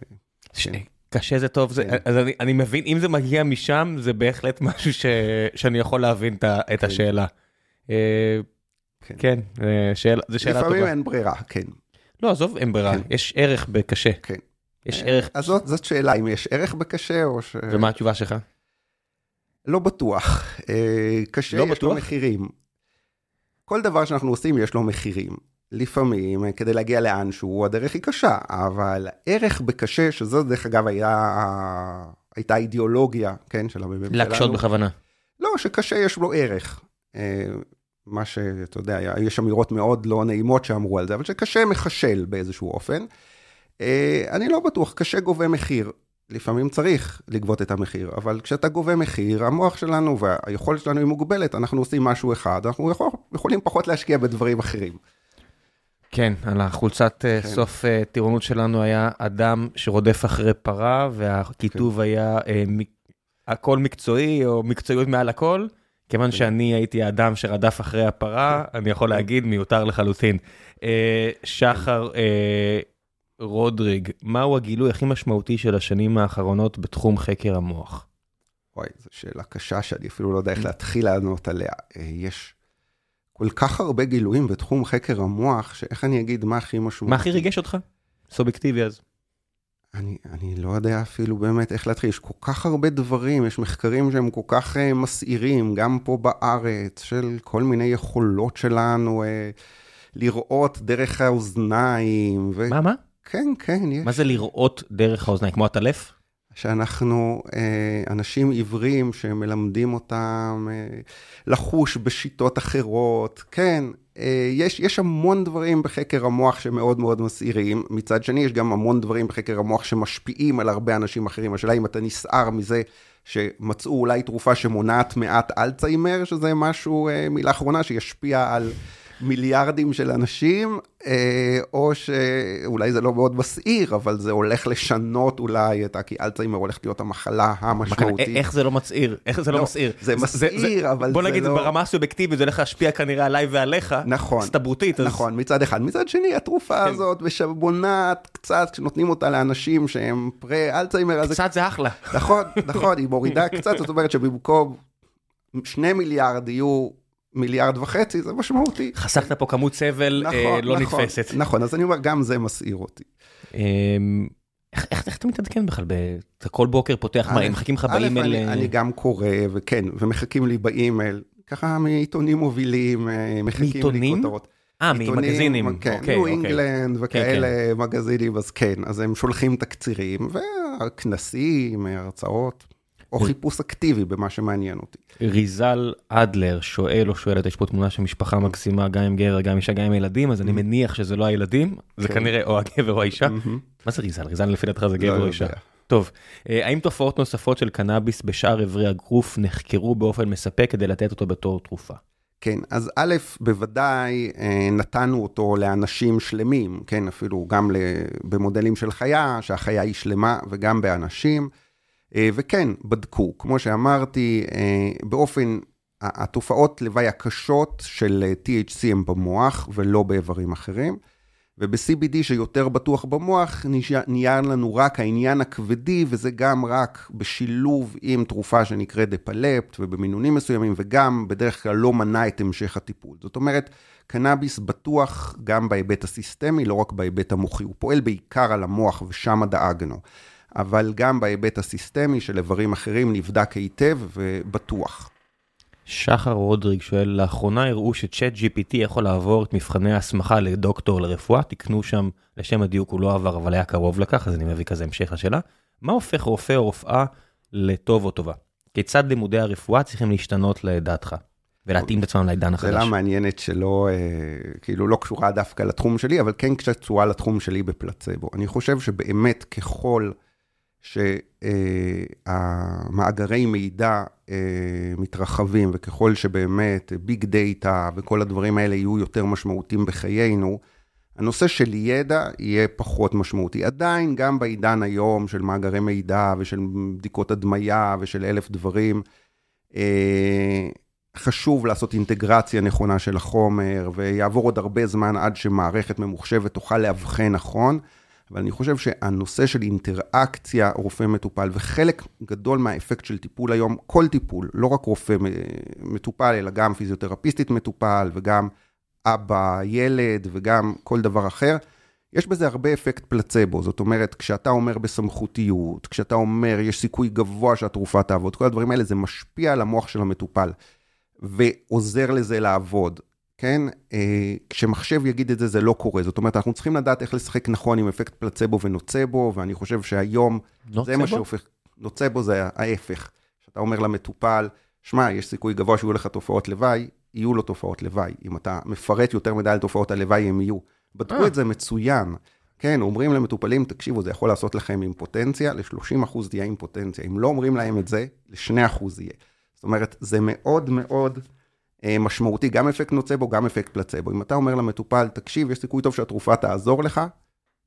קשה זה טוב, זה, כן. אז אני, אני מבין, אם זה מגיע משם, זה בהחלט משהו ש, שאני יכול להבין את כן. השאלה. אה, כן, כן שאלה, זו שאלה טובה. לפעמים אין ברירה, כן. לא, עזוב, אין ברירה, כן. יש ערך בקשה. כן. יש ערך. אז זאת, זאת שאלה, אם יש ערך בקשה או ש... ומה התשובה שלך? לא בטוח. אה, קשה, לא יש בטוח? לו מחירים. כל דבר שאנחנו עושים יש לו מחירים. לפעמים, כדי להגיע לאנשהו, הדרך היא קשה, אבל ערך בקשה, שזו דרך אגב היה, הייתה אידיאולוגיה, כן, של המ"מ שלנו. להקשות בכוונה. לא, שקשה יש לו ערך. אה, מה שאתה יודע, יש אמירות מאוד לא נעימות שאמרו על זה, אבל שקשה מחשל באיזשהו אופן. אה, אני לא בטוח, קשה גובה מחיר. לפעמים צריך לגבות את המחיר, אבל כשאתה גובה מחיר, המוח שלנו והיכולת שלנו היא מוגבלת, אנחנו עושים משהו אחד, אנחנו יכול, יכולים פחות להשקיע בדברים אחרים. כן, על החולצת אה, כן. סוף אה, טירונות שלנו היה אדם שרודף אחרי פרה, והכיתוב כן. היה אה, הכל מקצועי או מקצועיות מעל הכל. כיוון כן. שאני הייתי האדם שרדף אחרי הפרה, כן. אני יכול כן. להגיד מיותר לחלוטין. שחר רודריג, מהו הגילוי הכי משמעותי של השנים האחרונות בתחום חקר המוח? וואי, זו שאלה קשה שאני אפילו לא יודע איך להתחיל לענות עליה. יש כל כך הרבה גילויים בתחום חקר המוח, שאיך אני אגיד מה הכי משמעותי. מה הכי ריגש אותך? סובייקטיבי אז. אני, אני לא יודע אפילו באמת איך להתחיל, יש כל כך הרבה דברים, יש מחקרים שהם כל כך uh, מסעירים, גם פה בארץ, של כל מיני יכולות שלנו uh, לראות דרך האוזניים. ו... מה, מה? כן, כן, יש. מה זה לראות דרך האוזניים? כמו הטלף? שאנחנו אה, אנשים עיוורים שמלמדים אותם אה, לחוש בשיטות אחרות. כן, אה, יש, יש המון דברים בחקר המוח שמאוד מאוד מסעירים, מצד שני יש גם המון דברים בחקר המוח שמשפיעים על הרבה אנשים אחרים. השאלה אם אתה נסער מזה שמצאו אולי תרופה שמונעת מעט אלצהיימר, שזה משהו, מילה אחרונה, שישפיע על מיליארדים של אנשים, אה, או שאולי זה לא מאוד מסעיר, אבל זה הולך לשנות אולי את ה... כי אלצהיימר הולך להיות המחלה המשמעותית. איך זה לא מצעיר? איך זה לא מסעיר? זה מסעיר, אבל זה לא... בוא נגיד, ברמה הסובייקטיבית זה הולך להשפיע כנראה עליי ועליך, נכון, הסתברותית. נכון, מצד אחד. מצד שני, התרופה כן. הזאת, ושמונעת קצת, כשנותנים אותה לאנשים שהם פרה-אלצהיימר, קצת זה אחלה. נכון, נכון, היא מורידה קצת, זאת אומרת שבמקום שני מיליארד יהיו מיליארד וחצי, זה משמעותי. חסכת פה כמות סבל נכון, אה, לא נכון, נתפסת. נכון, אז אני אומר, גם זה מסעיר אותי. אמ, איך, איך, איך אתה מתעדכן בכלל? אתה כל בוקר פותח, מה, הם מחכים לך באימייל? אני, אני גם קורא, וכן, ומחכים לי באימייל, ככה מעיתונים מובילים, אה, מחכים מעיתונים? לי כותרות. אה, ממגזינים. כן, אוקיי, ניו אינגלנד אוקיי. וכאלה כן, כן. מגזינים, אז כן, אז הם שולחים תקצירים, וכנסים, הרצאות. או חיפוש אקטיבי במה שמעניין אותי. ריזל אדלר שואל או שואלת, יש פה תמונה של משפחה מקסימה, גם עם גבר, גם עם אישה, גם עם ילדים, אז אני mm-hmm. מניח שזה לא הילדים, זה כן. כנראה או הגבר או האישה. Mm-hmm. מה זה ריזל? ריזל לפי דעתך זה גבר לא או אישה. טוב, אה, האם תופעות נוספות של קנאביס בשאר אברי הגוף נחקרו באופן מספק כדי לתת אותו בתור תרופה? כן, אז א', בוודאי אה, נתנו אותו לאנשים שלמים, כן, אפילו גם במודלים של חיה, שהחיה היא שלמה, וגם באנשים. אה, וכן, בדקו, כמו שאמרתי, אה, באופן, התופעות לוואי הקשות של אה, THC הם במוח ולא באיברים אחרים. וב-CBD שיותר בטוח במוח, נהיה לנו רק העניין הכבדי, וזה גם רק בשילוב עם תרופה שנקראת דפלפט ובמינונים מסוימים, וגם בדרך כלל לא מנע את המשך הטיפול. זאת אומרת, קנאביס בטוח גם בהיבט הסיסטמי, לא רק בהיבט המוחי. הוא פועל בעיקר על המוח, ושם דאגנו. אבל גם בהיבט הסיסטמי של איברים אחרים נבדק היטב ובטוח. שחר רודריג שואל, לאחרונה הראו שצ'אט GPT יכול לעבור את מבחני ההסמכה לדוקטור לרפואה, תקנו שם, לשם הדיוק הוא לא עבר, אבל היה קרוב לכך, אז אני מביא כזה המשך השאלה. מה הופך רופא או רופאה לטוב או טובה? כיצד לימודי הרפואה צריכים להשתנות לדעתך? ולהתאים את עצמם לעידן החדש. שאלה מעניינת שלא, אה, כאילו לא קשורה דווקא לתחום שלי, אבל כן קצת קשורה לתחום שלי בפלצבו. אני חושב שבאמת ככל... שהמאגרי מידע אה, מתרחבים, וככל שבאמת ביג דאטה וכל הדברים האלה יהיו יותר משמעותיים בחיינו, הנושא של ידע יהיה פחות משמעותי. עדיין, גם בעידן היום של מאגרי מידע ושל בדיקות הדמיה ושל אלף דברים, אה, חשוב לעשות אינטגרציה נכונה של החומר, ויעבור עוד הרבה זמן עד שמערכת ממוחשבת תוכל לאבחן נכון. אבל אני חושב שהנושא של אינטראקציה רופא-מטופל, וחלק גדול מהאפקט של טיפול היום, כל טיפול, לא רק רופא מטופל, אלא גם פיזיותרפיסטית מטופל, וגם אבא, ילד, וגם כל דבר אחר, יש בזה הרבה אפקט פלצבו, זאת אומרת, כשאתה אומר בסמכותיות, כשאתה אומר יש סיכוי גבוה שהתרופה תעבוד, כל הדברים האלה, זה משפיע על המוח של המטופל, ועוזר לזה לעבוד. כן? אה, כשמחשב יגיד את זה, זה לא קורה. זאת אומרת, אנחנו צריכים לדעת איך לשחק נכון עם אפקט פלצבו ונוצבו, ואני חושב שהיום, נוצבו? זה מה שהופך... נוצבו זה ההפך. כשאתה אומר למטופל, שמע, יש סיכוי גבוה שיהיו לך תופעות לוואי, יהיו לו תופעות לוואי. אם אתה מפרט יותר מדי על תופעות הלוואי, הם יהיו. בדקו אה. את זה מצוין. כן, אומרים למטופלים, תקשיבו, זה יכול לעשות לכם אימפוטנציה, ל-30% תהיה אימפוטנציה. אם לא אומרים להם את זה, ל-2% יהיה. זאת אומרת, זה מאוד מאוד... אה, משמעותי, גם אפקט נוצבו, גם אפקט פלצבו. אם אתה אומר למטופל, תקשיב, יש סיכוי טוב שהתרופה תעזור לך,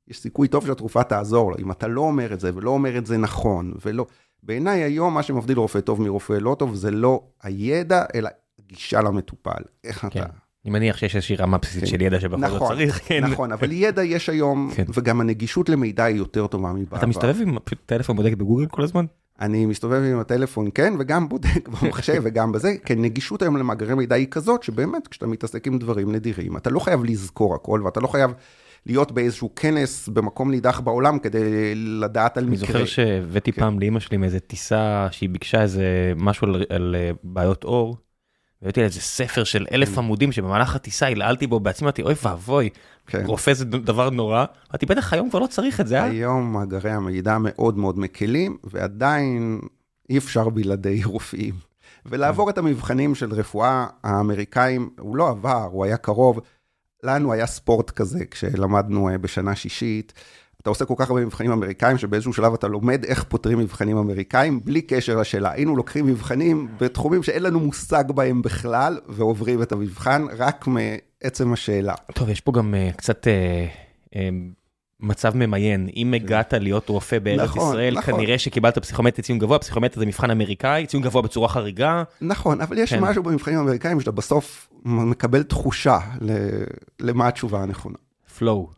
יש סיכוי טוב שהתרופה תעזור לו. אם אתה לא אומר את זה, ולא אומר את זה נכון, ולא... בעיניי היום מה שמבדיל רופא טוב מרופא לא טוב, זה לא הידע, אלא גישה למטופל. איך כן. אתה... אני מניח שיש איזושהי רמה בסיסית כן. של ידע שבכל זאת נכון, צריך, כן. נכון, אבל ידע יש היום, כן. וגם הנגישות למידע היא יותר טובה מבעבר. אתה מסתובב עם טלפון בודק בגוגל כל הזמן? אני מסתובב עם הטלפון, כן, וגם בודק במחשב וגם בזה, כן, נגישות היום למאגרי מידע היא כזאת, שבאמת כשאתה מתעסק עם דברים נדירים, אתה לא חייב לזכור הכל, ואתה לא חייב להיות באיזשהו כנס במקום נידח בעולם כדי לדעת על מקרה. אני זוכר שהבאתי כן. פעם לאמא שלי מאיזה טיסה שהיא ביקשה איזה משהו על, על אה, בעיות אור, והבאתי לה איזה ספר של אלף כן. עמודים שבמהלך הטיסה הלעלתי בו בעצמי, אמרתי אוי ואבוי, כן. רופא זה דבר נורא, אמרתי בטח היום כבר לא צריך את זה, אה? היום מאגרי המידע מאוד מאוד מקלים, ועדיין אי אפשר בלעדי רופאים. ולעבור את המבחנים של רפואה האמריקאים, הוא לא עבר, הוא היה קרוב. לנו היה ספורט כזה כשלמדנו אה, בשנה שישית. אתה עושה כל כך הרבה מבחנים אמריקאים, שבאיזשהו שלב אתה לומד איך פותרים מבחנים אמריקאים, בלי קשר לשאלה. היינו לוקחים מבחנים בתחומים שאין לנו מושג בהם בכלל, ועוברים את המבחן רק מעצם השאלה. טוב, יש פה גם uh, קצת uh, uh, מצב ממיין. אם כן. הגעת להיות רופא בארץ נכון, ישראל, נכון. כנראה שקיבלת פסיכומטרי ציון גבוה, פסיכומטרי זה מבחן אמריקאי, ציון גבוה בצורה חריגה. נכון, אבל יש כן. משהו במבחנים האמריקאים שאתה בסוף מקבל תחושה למה התשובה הנכונה. פלואו.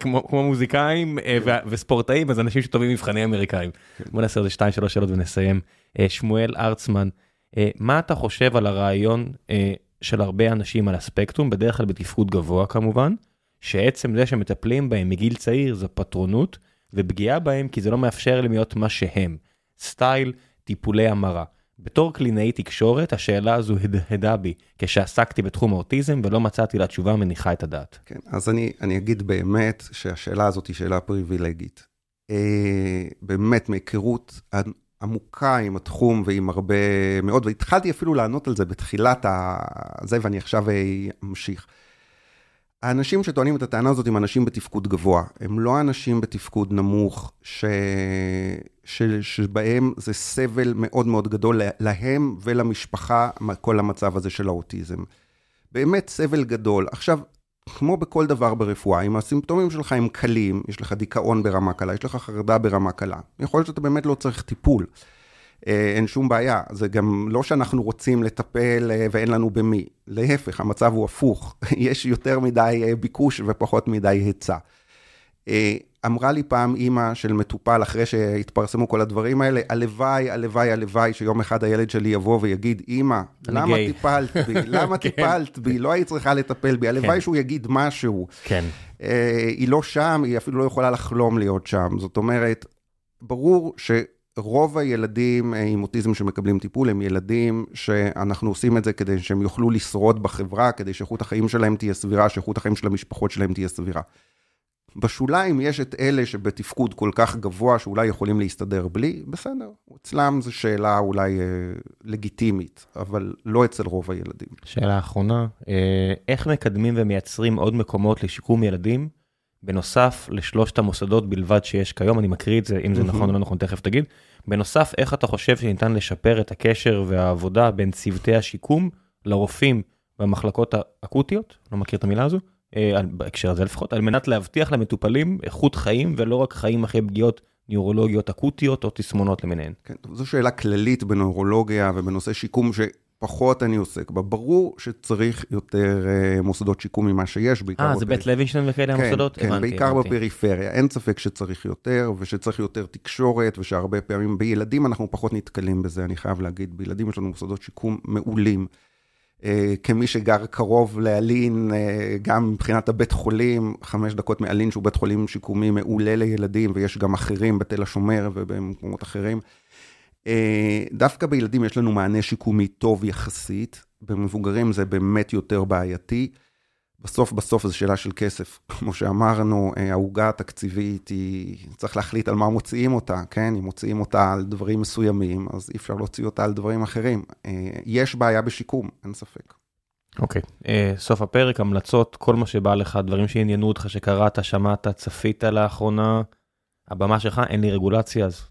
כמו, מוזיקאים אה, וספורטאים, אז אנשים שטובים מבחני אמריקאים. בוא נעשה איזה שתיים, שלוש שאלות ונסיים. אה, שמואל ארצמן, אה, מה אתה חושב על הרעיון של הרבה אנשים על הספקטרום, בדרך כלל בתפקוד גבוה כמובן, שעצם זה שמטפלים בהם מגיל צעיר זה פטרונות, ופגיעה בהם כי זה לא מאפשר להם להיות מה שהם. סטייל, טיפולי המרה. בתור קלינאי תקשורת, השאלה הזו הדהדה בי כשעסקתי בתחום האוטיזם ולא מצאתי לה תשובה מניחה את הדעת. כן, אז אני, אני אגיד באמת שהשאלה הזאת היא שאלה פריבילגית. אה, באמת, מהיכרות עמוקה עם התחום ועם הרבה מאוד, והתחלתי אפילו לענות על זה בתחילת הזה, ואני עכשיו אמשיך. האנשים שטוענים את הטענה הזאת הם אנשים בתפקוד גבוה, הם לא אנשים בתפקוד נמוך, ש... ש... שבהם זה סבל מאוד מאוד גדול להם ולמשפחה, כל המצב הזה של האוטיזם. באמת סבל גדול. עכשיו, כמו בכל דבר ברפואה, אם הסימפטומים שלך הם קלים, יש לך דיכאון ברמה קלה, יש לך חרדה ברמה קלה, יכול להיות שאתה באמת לא צריך טיפול. אה, אין שום בעיה. זה גם לא שאנחנו רוצים לטפל אה, ואין לנו במי. להפך, המצב הוא הפוך. יש יותר מדי אה, ביקוש ופחות מדי היצע. אמרה לי פעם אימא של מטופל, אחרי שהתפרסמו כל הדברים האלה, הלוואי, הלוואי, הלוואי שיום אחד הילד שלי יבוא ויגיד, אימא, למה גיי. טיפלת בי? למה כן. טיפלת בי? לא היית צריכה לטפל בי. הלוואי כן. שהוא יגיד משהו. כן. היא לא שם, היא אפילו לא יכולה לחלום להיות שם. זאת אומרת, ברור ש... רוב הילדים אה, עם אוטיזם שמקבלים טיפול הם ילדים שאנחנו עושים את זה כדי שהם יוכלו לשרוד בחברה, כדי שאיכות החיים שלהם תהיה סבירה, שאיכות החיים של המשפחות שלהם תהיה סבירה. בשוליים יש את אלה שבתפקוד כל כך גבוה שאולי יכולים להסתדר בלי, בסדר, אצלם זו שאלה אולי אה, לגיטימית, אבל לא אצל רוב הילדים. שאלה אחרונה, אה, איך מקדמים ומייצרים עוד מקומות לשיקום ילדים בנוסף לשלושת המוסדות בלבד שיש כיום, אני מקריא את זה, אם זה נכון או לא נכון, תכף תגיד. בנוסף, איך אתה חושב שניתן לשפר את הקשר והעבודה בין צוותי השיקום לרופאים במחלקות האקוטיות, לא מכיר את המילה הזו, אה, בהקשר הזה לפחות, על מנת להבטיח למטופלים איכות חיים ולא רק חיים אחרי פגיעות ניורולוגיות אקוטיות או תסמונות למיניהן. כן, זו שאלה כללית בנוירולוגיה ובנושא שיקום, ש... פחות אני עוסק בה. ברור שצריך יותר uh, מוסדות שיקום ממה שיש, בעיקר. אה, זה בית לוינשטיין וכאלה כן, המוסדות? כן, הבנתי, בעיקר הבנתי. בפריפריה. אין ספק שצריך יותר, ושצריך יותר תקשורת, ושהרבה פעמים בילדים אנחנו פחות נתקלים בזה, אני חייב להגיד. בילדים יש לנו מוסדות שיקום מעולים. Uh, כמי שגר קרוב לאלין, uh, גם מבחינת הבית חולים, חמש דקות מאלין שהוא בית חולים שיקומי מעולה לילדים, ויש גם אחרים בתל השומר ובמקומות אחרים. אה, דווקא בילדים יש לנו מענה שיקומי טוב יחסית, במבוגרים זה באמת יותר בעייתי. בסוף בסוף זו שאלה של כסף. כמו שאמרנו, אה, העוגה התקציבית היא, צריך להחליט על מה מוציאים אותה, כן? אם מוציאים אותה על דברים מסוימים, אז אי אפשר להוציא אותה על דברים אחרים. אה, יש בעיה בשיקום, אין ספק. אוקיי, okay. uh, סוף הפרק, המלצות, כל מה שבא לך, דברים שעניינו אותך, שקראת, שמעת, צפית לאחרונה, הבמה שלך, אין לי רגולציה, אז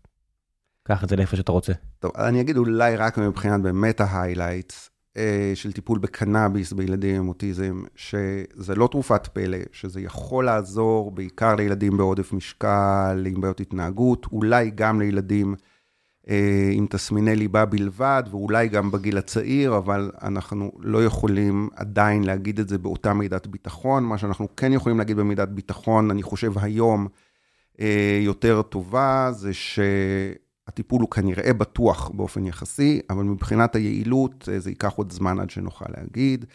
קח את זה לאיפה שאתה רוצה. טוב, אני אגיד אולי רק מבחינת באמת ההיילייטס אה, של טיפול בקנאביס בילדים עם אוטיזם, שזה לא תרופת פלא, שזה יכול לעזור בעיקר לילדים בעודף משקל, עם בעיות התנהגות, אולי גם לילדים אה, עם תסמיני ליבה בלבד, ואולי גם בגיל הצעיר, אבל אנחנו לא יכולים עדיין להגיד את זה באותה מידת ביטחון. מה שאנחנו כן יכולים להגיד במידת ביטחון, אני חושב היום, אה, יותר טובה, זה ש... הטיפול הוא כנראה בטוח באופן יחסי, אבל מבחינת היעילות אה, זה ייקח עוד זמן עד שנוכל להגיד.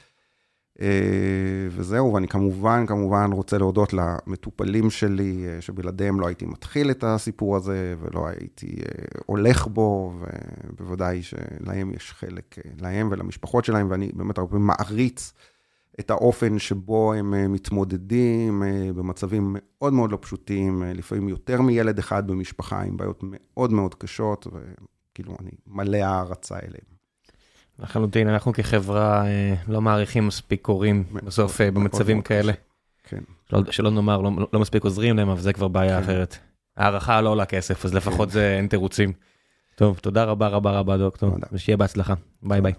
אה, וזהו, ואני כמובן, כמובן רוצה להודות למטופלים שלי, אה, שבלעדיהם לא הייתי מתחיל את הסיפור הזה, ולא הייתי הולך בו, ובוודאי שלהם יש חלק, להם ולמשפחות שלהם, ואני באמת הרבה מעריץ את האופן שבו הם אה, מתמודדים אה, במצבים מאוד מאוד לא פשוטים, אה, לפעמים יותר מילד אחד במשפחה עם בעיות מאוד מאוד קשות, וכאילו אני מלא הערצה אליהם. לחלוטין, אנחנו כחברה לא מעריכים מספיק הורים בסוף במצבים כאלה. כן. שלא, שלא נאמר, לא, לא מספיק עוזרים להם, אבל זה כבר בעיה כן. אחרת. הערכה לא עולה כסף, אז לפחות זה אין תירוצים. טוב, תודה רבה רבה רבה דוקטור. ושיהיה בהצלחה. ביי ביי.